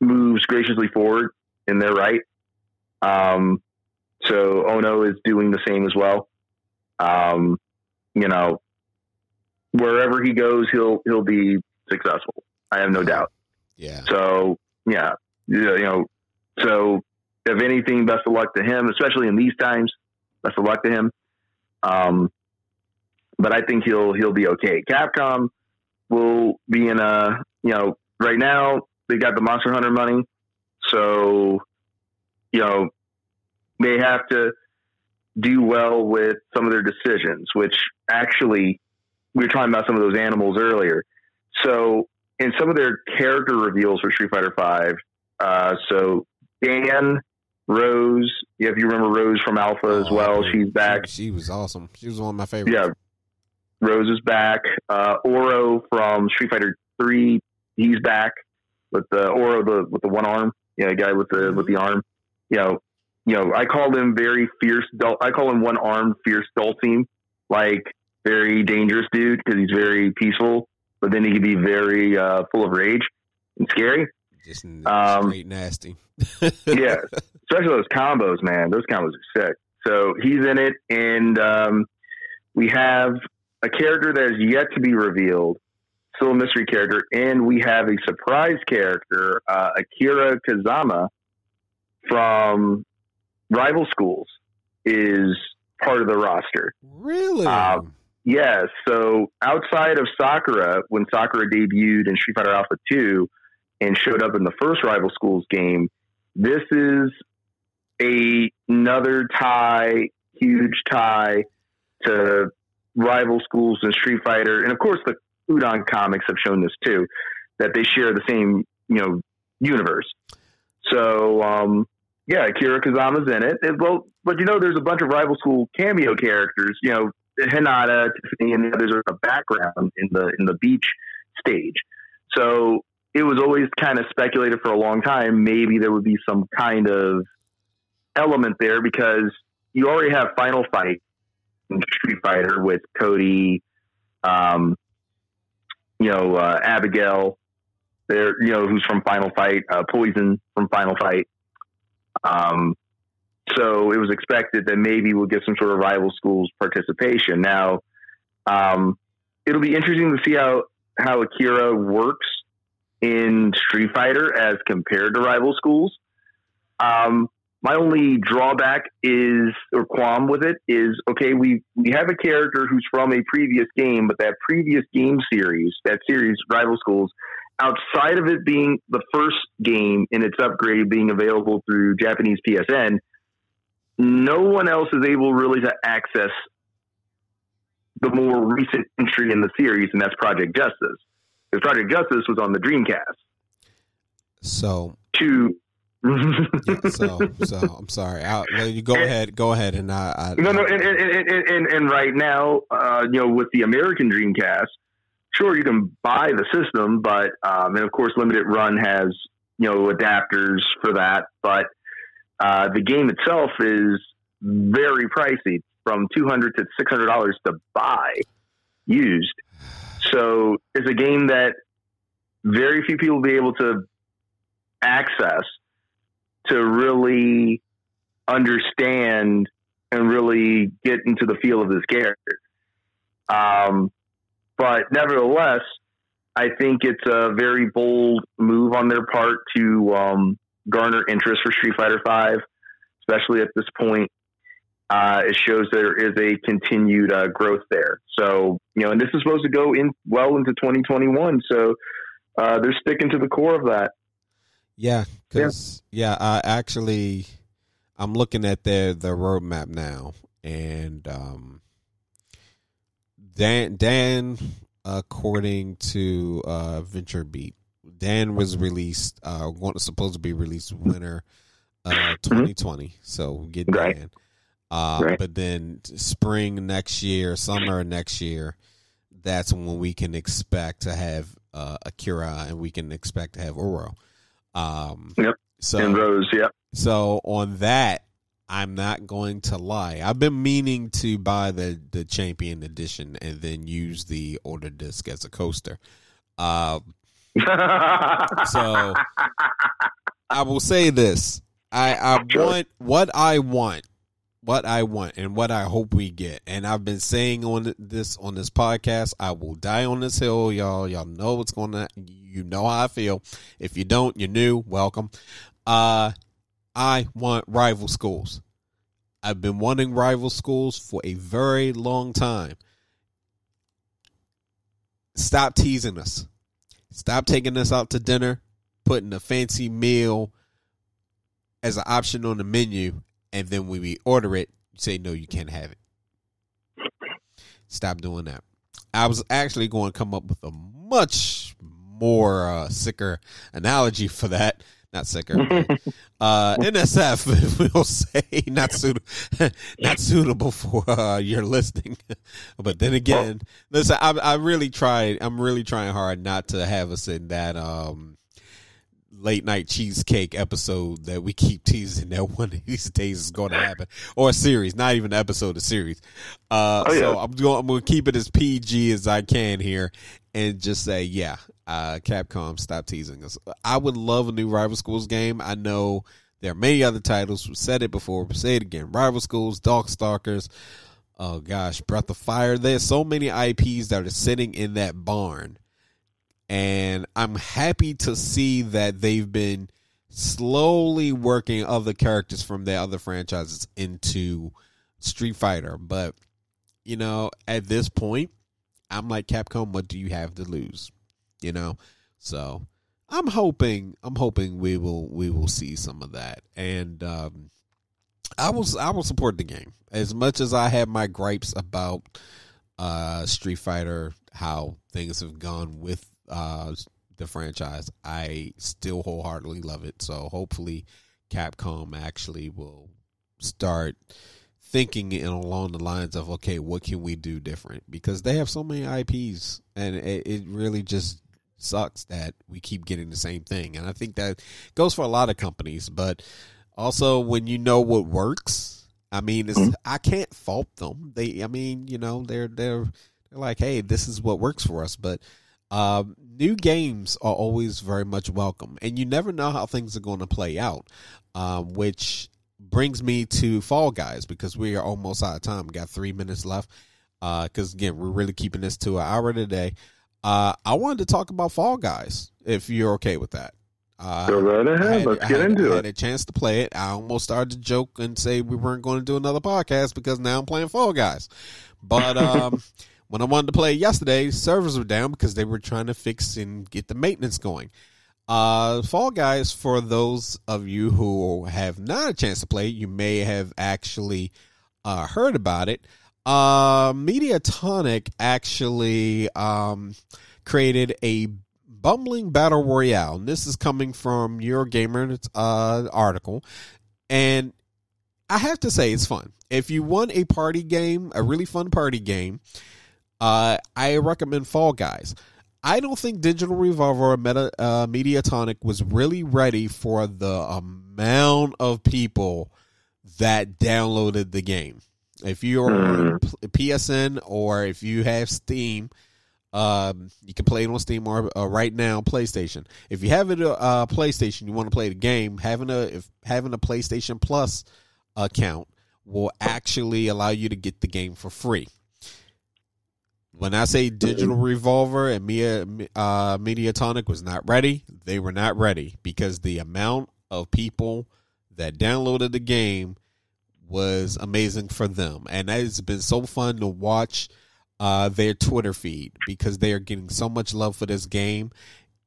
moves graciously forward in their right. Um, so Ono is doing the same as well. Um, you know, wherever he goes, he'll he'll be successful. I have no doubt. Yeah. So yeah, you know, so if anything, best of luck to him, especially in these times. Best of luck to him. Um, but I think he'll he'll be okay. Capcom will be in a you know right now they got the Monster Hunter money, so you know they have to do well with some of their decisions, which actually we were talking about some of those animals earlier. So in some of their character reveals for Street Fighter Five, uh, so Dan Rose, yeah, if you remember Rose from Alpha as Oh, well, dude, she's back. She, was awesome. She was one of my favorites. Yeah, Rose is back. Uh, Oro from Street Fighter Three, he's back with the Oro the with the one arm. Yeah, guy with the with the arm. You know, you know, I call him very fierce. Dul- I call him one armed fierce Dhalsim, like very dangerous dude because he's very peaceful, but then he can be very uh, full of rage and scary. Just Um, straight nasty. [LAUGHS] yeah, especially those combos, man. Those combos are sick. So he's in it, and um, we have a character that is yet to be revealed, still a mystery character, and we have a surprise character, uh, Akira Kazama from Rival Schools, is part of the roster. Really? Uh, Yes. So outside of Sakura, when Sakura debuted in Street Fighter Alpha 2 and showed up in the first Rival Schools game, this is a, another tie, huge tie to Rival Schools and Street Fighter. And of course, the Udon comics have shown this too, that they share the same, you know, universe. So, um, yeah, Akira Kazama's in it. And, well, but you know, there's a bunch of Rival School cameo characters, you know, Hinata, Tiffany, and the others are in the background in the in the beach stage. So it was always kind of speculated for a long time. Maybe there would be some kind of element there because you already have Final Fight in Street Fighter with Cody, um, you know, uh, Abigail, there, you know, who's from Final Fight, uh, Poison from Final Fight. Um, so it was expected that maybe we'll get some sort of rival schools participation. Now, um, it'll be interesting to see how how Akira works in Street Fighter as compared to rival schools. Um, my only drawback is or qualm with it is okay. We we have a character who's from a previous game, but that previous game series, that series, rival schools, outside of it being the first game in its upgrade being available through Japanese PSN, no one else is able really to access the more recent entry in the series, and that's Project Justice. Because Project Justice was on the Dreamcast. So To yeah, [LAUGHS] so so I'm sorry. I'll, you go ahead. Go ahead, and I. I no, no, and and, and, and, and right now, uh, you know, with the American Dreamcast, sure you can buy the system, but um, and of course, limited run has you know adapters for that, but uh, the game itself is very pricey, from two hundred to six hundred dollars to buy used. So it's a game that very few people will be able to access to really understand and really get into the feel of this character. Um, but nevertheless, I think it's a very bold move on their part to um, garner interest for Street Fighter Five, especially at this point. Uh, it shows there is a continued uh, growth there. So you know, and this is supposed to go in well into 2021. So uh, they're sticking to the core of that. Yeah, because yeah. I actually I'm looking at their the roadmap now, and um, Dan Dan according to uh, Venture Beat, Dan was released uh, supposed to be released winter uh 2020. So get Right. Dan. Uh, Right. But then spring next year, summer next year, that's when we can expect to have uh, Akira and we can expect to have Oro. Um, Yep. So and Rose, yeah. so on that, I'm not going to lie. I've been meaning to buy the the champion edition and then use the older disc as a coaster. Uh, so I will say this: I I want what I want, what I want, and what I hope we get. And I've been saying on this on this podcast, I will die on this hill, y'all. Y'all know what's going to. You know how I feel. If you don't, you're new. Welcome. Uh, I want rival schools. I've been wanting rival schools for a very long time. Stop teasing us. Stop taking us out to dinner, putting a fancy meal as an option on the menu, and then when we order it, you say no, you can't have it. Stop doing that. I was actually going to come up with a much more uh, sicker analogy for that. Not sicker. [LAUGHS] but, uh, NSF [LAUGHS] will say not suitable, [LAUGHS] not suitable for uh, your listening. but then again, listen, I, I really tried. I'm really trying hard not to have us in that um, late night cheesecake episode that we keep teasing that one of these days is going to happen, or a series, not even an episode, a series. Uh, Oh, yeah. So I'm going. I'm going to keep it as PG as I can here, and just say, yeah, uh, Capcom, stop teasing us. I would love a new Rival Schools game. I know there are many other titles. We've said it before. We say it again. Rival Schools, Darkstalkers. Oh gosh, Breath of Fire. There's so many IPs that are sitting in that barn and I'm happy to see that they've been slowly working other characters from their other franchises into Street Fighter. But you know, at this point, I'm like Capcom. What do you have to lose? You know, so I'm hoping I'm hoping we will we will see some of that, and um, I will I will support the game as much as I have my gripes about uh, Street Fighter, how things have gone with uh, the franchise. I still wholeheartedly love it. So hopefully, Capcom actually will start thinking in along the lines of okay, what can we do different? Because they have so many IPs, and it, it really just sucks that we keep getting the same thing. And I think that goes for a lot of companies, but also when you know what works. I mean, it's, I can't fault them. They, I mean, you know, they're they're they're like, hey, this is what works for us. But um, new games are always very much welcome, and you never know how things are going to play out. Um, which brings me to Fall Guys because we are almost out of time. We got three minutes left. because again, we're really keeping this to an hour today. Uh, I wanted to talk about Fall Guys, if you're okay with that. Uh, Go right ahead. Had- Let's I get into I it. had a chance to play it. I almost started to joke and say we weren't going to do another podcast because now I'm playing Fall Guys. But [LAUGHS] um, when I wanted to play it yesterday, servers were down because they were trying to fix and get the maintenance going. Uh, Fall Guys, for those of you who have not a chance to play, you may have actually uh, heard about it. Uh, Mediatonic actually um, created a bumbling battle royale. And this is coming from Eurogamer uh, article, and I have to say it's fun. If you want a party game, a really fun party game, uh, I recommend Fall Guys. I don't think Digital Revolver or Meta, uh, Mediatonic was really ready for the amount of people that downloaded the game. If you're on PSN or if you have Steam, um, you can play it on Steam or uh, right now PlayStation. If you have it uh, PlayStation, you want to play the game, having a if having a PlayStation Plus account will actually allow you to get the game for free. When I say Digital Revolver and Mia, uh, Mediatonic was not ready, they were not ready because the amount of people that downloaded the game was amazing for them, and it's been so fun to watch uh, their Twitter feed because they are getting so much love for this game.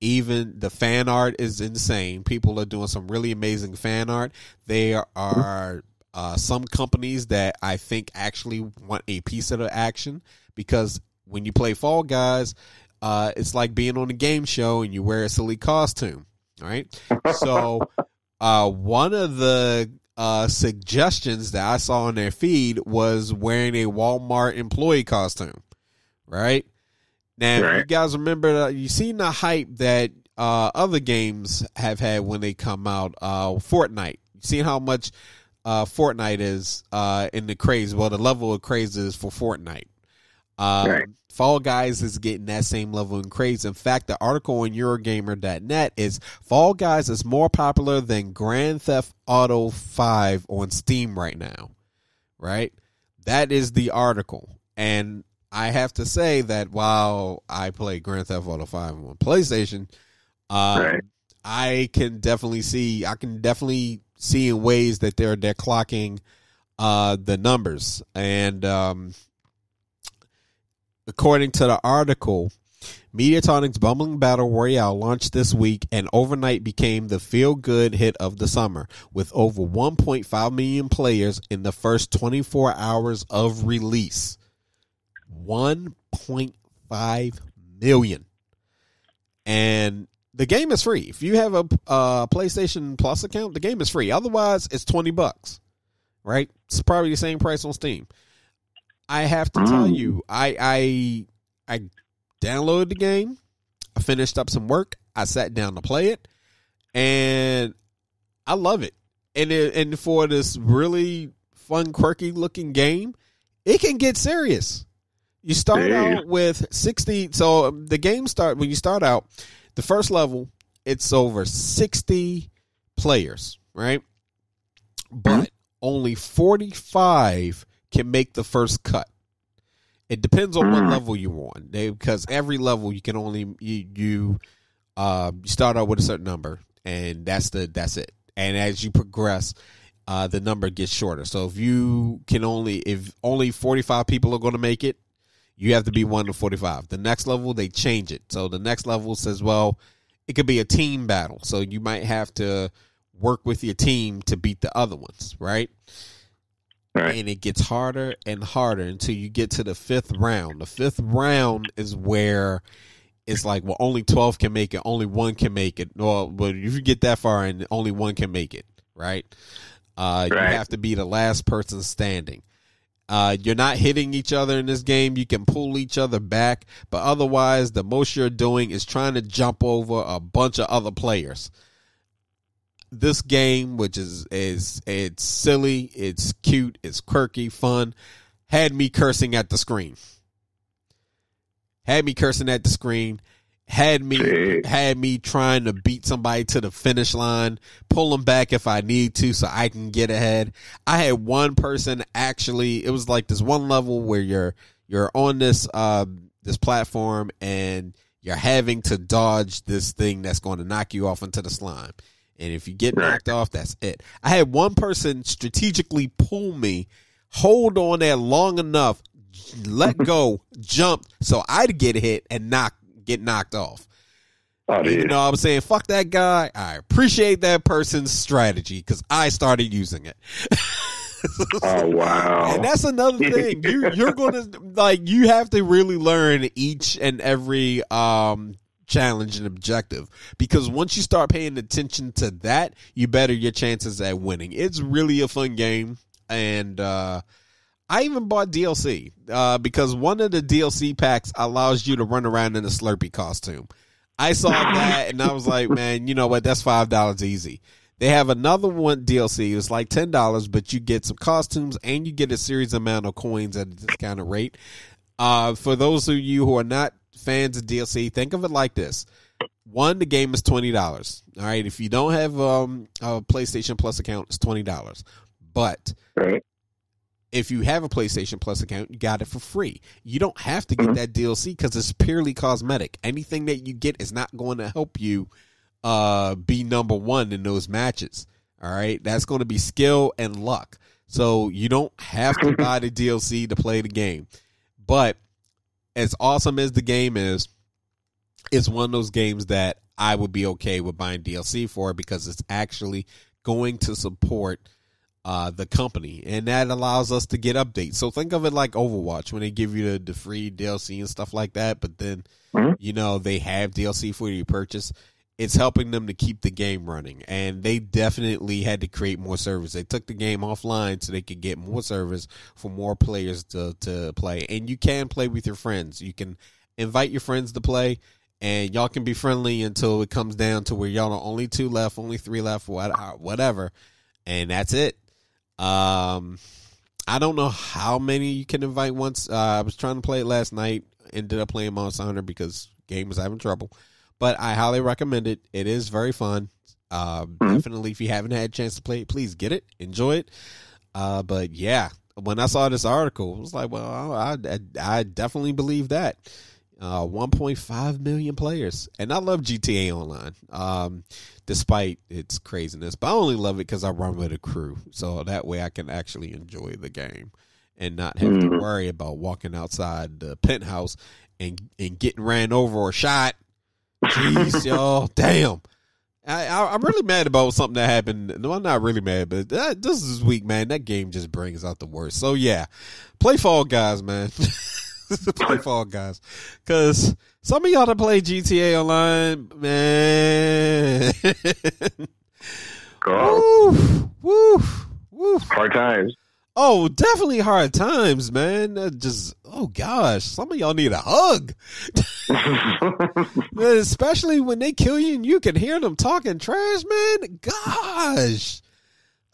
Even the fan art is insane. People are doing some really amazing fan art. There are uh, some companies that I think actually want a piece of the action because when you play Fall Guys, uh, it's like being on a game show and you wear a silly costume, right? [LAUGHS] So, uh, one of the uh, suggestions that I saw on their feed was wearing a Walmart employee costume, right? Now, you guys remember that you seen the hype that uh, other games have had when they come out. Uh, Fortnite, you seen how much uh, Fortnite is uh, in the craze? Well, the level of craze is for Fortnite. Um, Right. Fall Guys is getting that same level of craze. In fact, the article on Eurogamer.net is Fall Guys is more popular than Grand Theft Auto 5 on Steam right now. Right? That is the article. And I have to say that while I play Grand Theft Auto 5 on PlayStation, um, Right. I can definitely see I can definitely see in ways that they're they're clocking uh the numbers and um according to the article Mediatonic's Bumbling Battle Royale launched this week and overnight became the feel good hit of the summer with over 1.5 million players in the first 24 hours of release. 1.5 million. And the game is free. If you have a uh, PlayStation Plus account, the game is free. Otherwise, it's 20 bucks. Right? It's probably the same price on Steam. I have to tell Mm. you, I I I downloaded the game. I finished up some work. I sat down to play it, and I love it. And it, and for this really fun, quirky looking game, it can get serious. You start Hey. out with sixty. So um, the game start when you start out, the first level, it's over sixty players, right? But only forty five can make the first cut. It depends on what Mm. level you're on, they, because every level you can only you you uh, start out with a certain number, and that's the that's it. And as you progress, uh, the number gets shorter. So if you can only if only 45 people are going to make it, you have to be one to 45. The next level they change it. So the next level says, well, it could be a team battle. So you might have to work with your team to beat the other ones, right? Right. And it gets harder and harder until you get to the fifth round. The fifth round is where it's like, well, only 12 can make it, only one can make it. Well, but if you get that far and only one can make it, right? Uh, Right. You have to be the last person standing. Uh, you're not hitting each other in this game. You can pull each other back, but otherwise, the most you're doing is trying to jump over a bunch of other players. This game, which is is it's silly, it's cute, it's quirky, fun, had me cursing at the screen. Had me cursing at the screen. Had me had me trying to beat somebody to the finish line, pull them back if I need to, so I can get ahead. I had one person actually. It was like this one level where you're you're on this uh, this platform and you're having to dodge this thing that's going to knock you off into the slime. And if you get Right. knocked off, that's it. I had one person strategically pull me, hold on there long enough, let [LAUGHS] go, jump, so I'd get hit and knock get knocked off. Oh, You know what I'm saying? Fuck that guy. I appreciate that person's strategy because I started using it. [LAUGHS] Oh, wow. And that's another thing. You you're gonna [LAUGHS] like you have to really learn each and every um challenge and objective because once you start paying attention to that, you better your chances at winning. It's really a fun game and uh I even bought DLC uh, because one of the DLC packs allows you to run around in a Slurpee costume. I saw that and I was like, man, you know what? That's five dollars easy. They have another one DLC. It's like ten dollars, but you get some costumes and you get a series amount of coins at a discounted rate. Uh, for those of you who are not fans of DLC, think of it like this: one, the game is twenty dollars. All right, if you don't have um, a PlayStation Plus account, it's twenty dollars. But Right. if you have a PlayStation Plus account, you got it for free. You don't have to get that DLC because it's purely cosmetic. Anything that you get is not going to help you uh, be number one in those matches. All right, that's going to be skill and luck. So you don't have to [LAUGHS] buy the DLC to play the game. But as awesome as the game is, it's one of those games that I would be okay with buying DLC for because it's actually going to support uh, the company, and that allows us to get updates. So think of it like Overwatch when they give you the, the free DLC and stuff like that. But then, Mhm. you know, they have DLC for you to purchase. It's helping them to keep the game running, and they definitely had to create more servers. They took the game offline so they could get more servers for more players to to play. And you can play with your friends. You can invite your friends to play, and y'all can be friendly until it comes down to where y'all are only two left, only three left, uh, whatever, and that's it. Um, I don't know how many you can invite once. Uh, I was trying to play it last night. Ended up playing Monster Hunter because game was having trouble. But I highly recommend it. It is very fun. Uh, Definitely, if you haven't had a chance to play it, please get it, enjoy it. Uh, but yeah, when I saw this article, I was like, well, I, I, I definitely believe that. Uh, 1.5 million players, and I love GTA Online. Um, despite its craziness, but I only love it because I run with a crew, so that way I can actually enjoy the game and not have to Mhm. worry about walking outside the penthouse and and getting ran over or shot. Jeez, [LAUGHS] y'all, damn. I, I I'm really mad about something that happened. No, I'm not really mad, but that, this is week, man. That game just brings out the worst. So yeah, play Fall Guys, man. [LAUGHS] play Fall Guys, because some of y'all that play GTA Online, man. [LAUGHS] God. woo, woo, woo. Hard times. Oh, definitely hard times, man. Uh, Just oh gosh, some of y'all need a hug. [LAUGHS] Especially when they kill you and you can hear them talking trash, man. Gosh.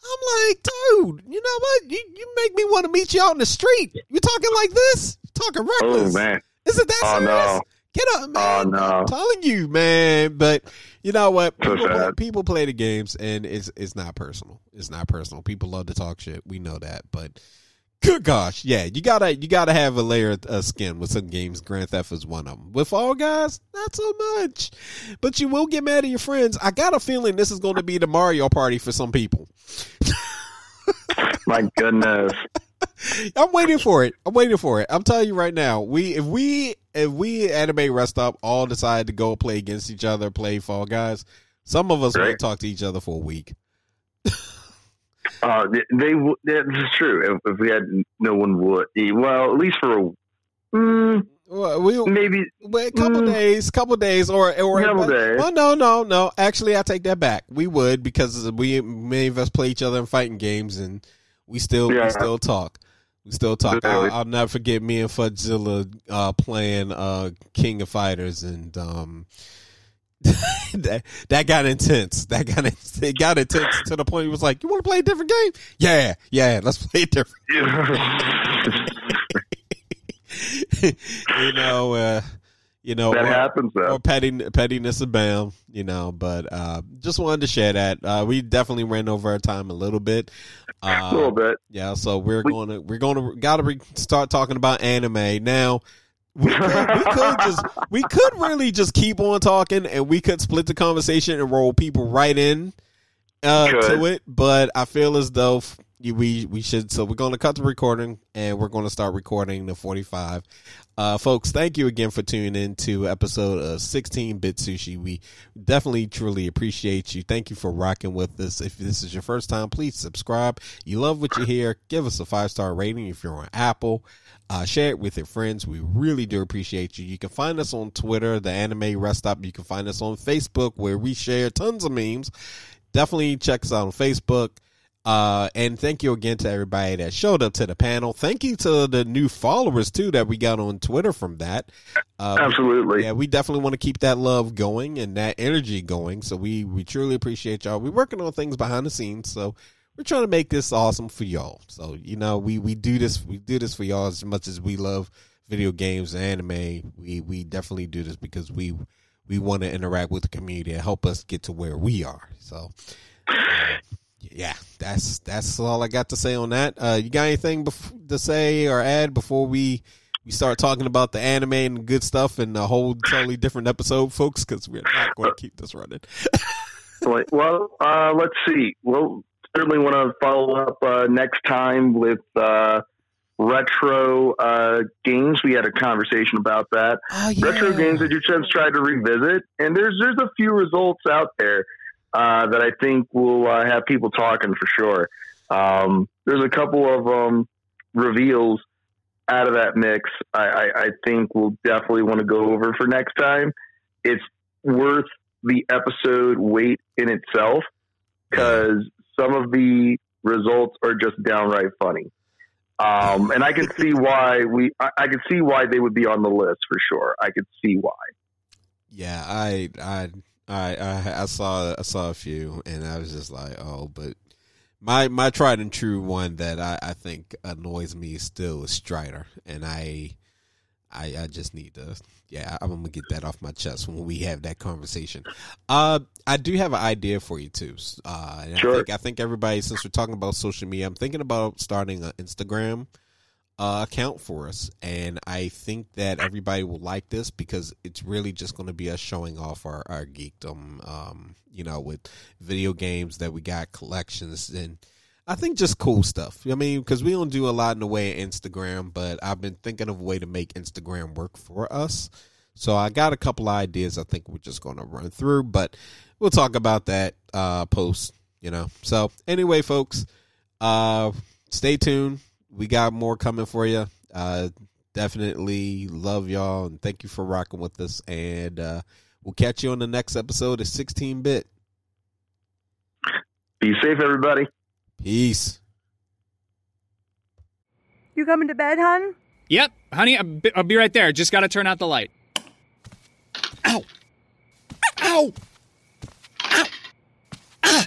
I'm like, dude, you know what? You, you make me want to meet you out in the street. You talking like this? Talking reckless. oh reckless. man. Is it that Oh, serious? no. Get up, Oh, man. no. I'm telling you, man. But you know what? People, play, people play the games and it's it's not personal. It's not personal. People love to talk shit. We know that. But good gosh, yeah, you gotta you gotta have a layer of skin with some games. Grand Theft is one of them. With Fall Guys, not so much. But you will get mad at your friends. I got a feeling this is going to be the Mario Party for some people. My goodness. [LAUGHS] I'm waiting for it. I'm waiting for it. I'm telling you right now. We if we if we Anime Rest Stop all decide to go play against each other, play Fall Guys. Some of us Right. won't talk to each other for a week. Uh, they, they w- this is true. If, if we had no one would. Well, at least for a, mm, Well, we maybe. a couple Mm. days, couple days, or or Couple days. Well, no, no, no. Actually, I take that back. We would because we many of us play each other in fighting games, and we still Yeah. we still talk. We still talk. I'll, I'll never forget me and Fudgezilla uh, playing uh, King of Fighters, and um, [LAUGHS] that that got intense. That got it got intense to the point he was like, "You want to play a different game? Yeah, yeah, let's play a different." [LAUGHS] you know, uh, you know, That or, happens, though. or petty, pettiness abound, you know. But uh, just wanted to share that. Uh, we definitely ran over our time a little bit. Uh, a little bit. Yeah, so we're going to we're going to got to re- start talking about anime now. We could, we could just [LAUGHS] we could really just keep on talking, and we could split the conversation and roll people right in uh, to it. But I feel as though f- we we should. So we're going to cut the recording, and we're going to start recording the forty five. Uh, folks, thank you again for tuning in to episode of 16 Bit Sushi. We definitely truly appreciate you. Thank you for rocking with us. If this is your first time, please subscribe. You love what you hear, give us a five star rating if you're on Apple. Uh, share it with your friends. We really do appreciate you. You can find us on Twitter, the Anime Rest Stop. You can find us on Facebook, where we share tons of memes. Definitely check us out on Facebook. Uh, and thank you again to everybody that showed up to the panel. Thank you to the new followers too that we got on Twitter from that. Uh, Absolutely. Yeah, we definitely want to keep that love going and that energy going. So we we truly appreciate y'all. We're working on things behind the scenes, so we're trying to make this awesome for y'all. So you know, we we do this we do this for y'all as much as we love video games and anime. We we definitely do this because we we want to interact with the community and help us get to where we are. So. Yeah, that's that's all I got to say on that. Uh, you got anything bef- to say or add before we we start talking about the anime and good stuff and a whole totally different episode, folks? Because we're not going to keep this running. [LAUGHS] Well, uh, let's see. We'll certainly want to follow up uh, next time with uh, retro uh, games. We had a conversation about that. Oh, Retro games that you just tried to revisit, and there's there's a few results out there uh, that I think will uh, have people talking for sure. Um, there's a couple of um, reveals out of that mix. I, I, I think we'll definitely want to go over for next time. It's worth the episode weight in itself because some of the results are just downright funny. Um, and I can see why we, I, I can see why they would be on the list for sure. I could see why. Yeah, I I I I, I saw I saw a few, and I was just like, oh, but my my tried and true one that I, I think annoys me still is Strider, and I I I just need to yeah I'm gonna get that off my chest when we have that conversation. Uh, I do have an idea for you too. Uh, and Sure. I think I think everybody since we're talking about social media, I'm thinking about starting an Instagram uh, account for us, and I think that everybody will like this because it's really just going to be us showing off our our geekdom. Um, you know, with video games that we got collections and. I think just cool stuff. I mean, because we don't do a lot in the way of Instagram, but I've been thinking of a way to make Instagram work for us. So I got a couple ideas. I think we're just going to run through, but we'll talk about that uh, post. You know. So anyway, folks, uh, stay tuned. We got more coming for you. Uh, definitely love y'all and thank you for rocking with us. And uh, we'll catch you on the next episode of 16 Bit. Be safe, everybody. Peace. You coming to bed, hon? Yep, honey, I'll be, I'll be right there. Just got to turn out the light. Ow! Ow! Ow! Ah!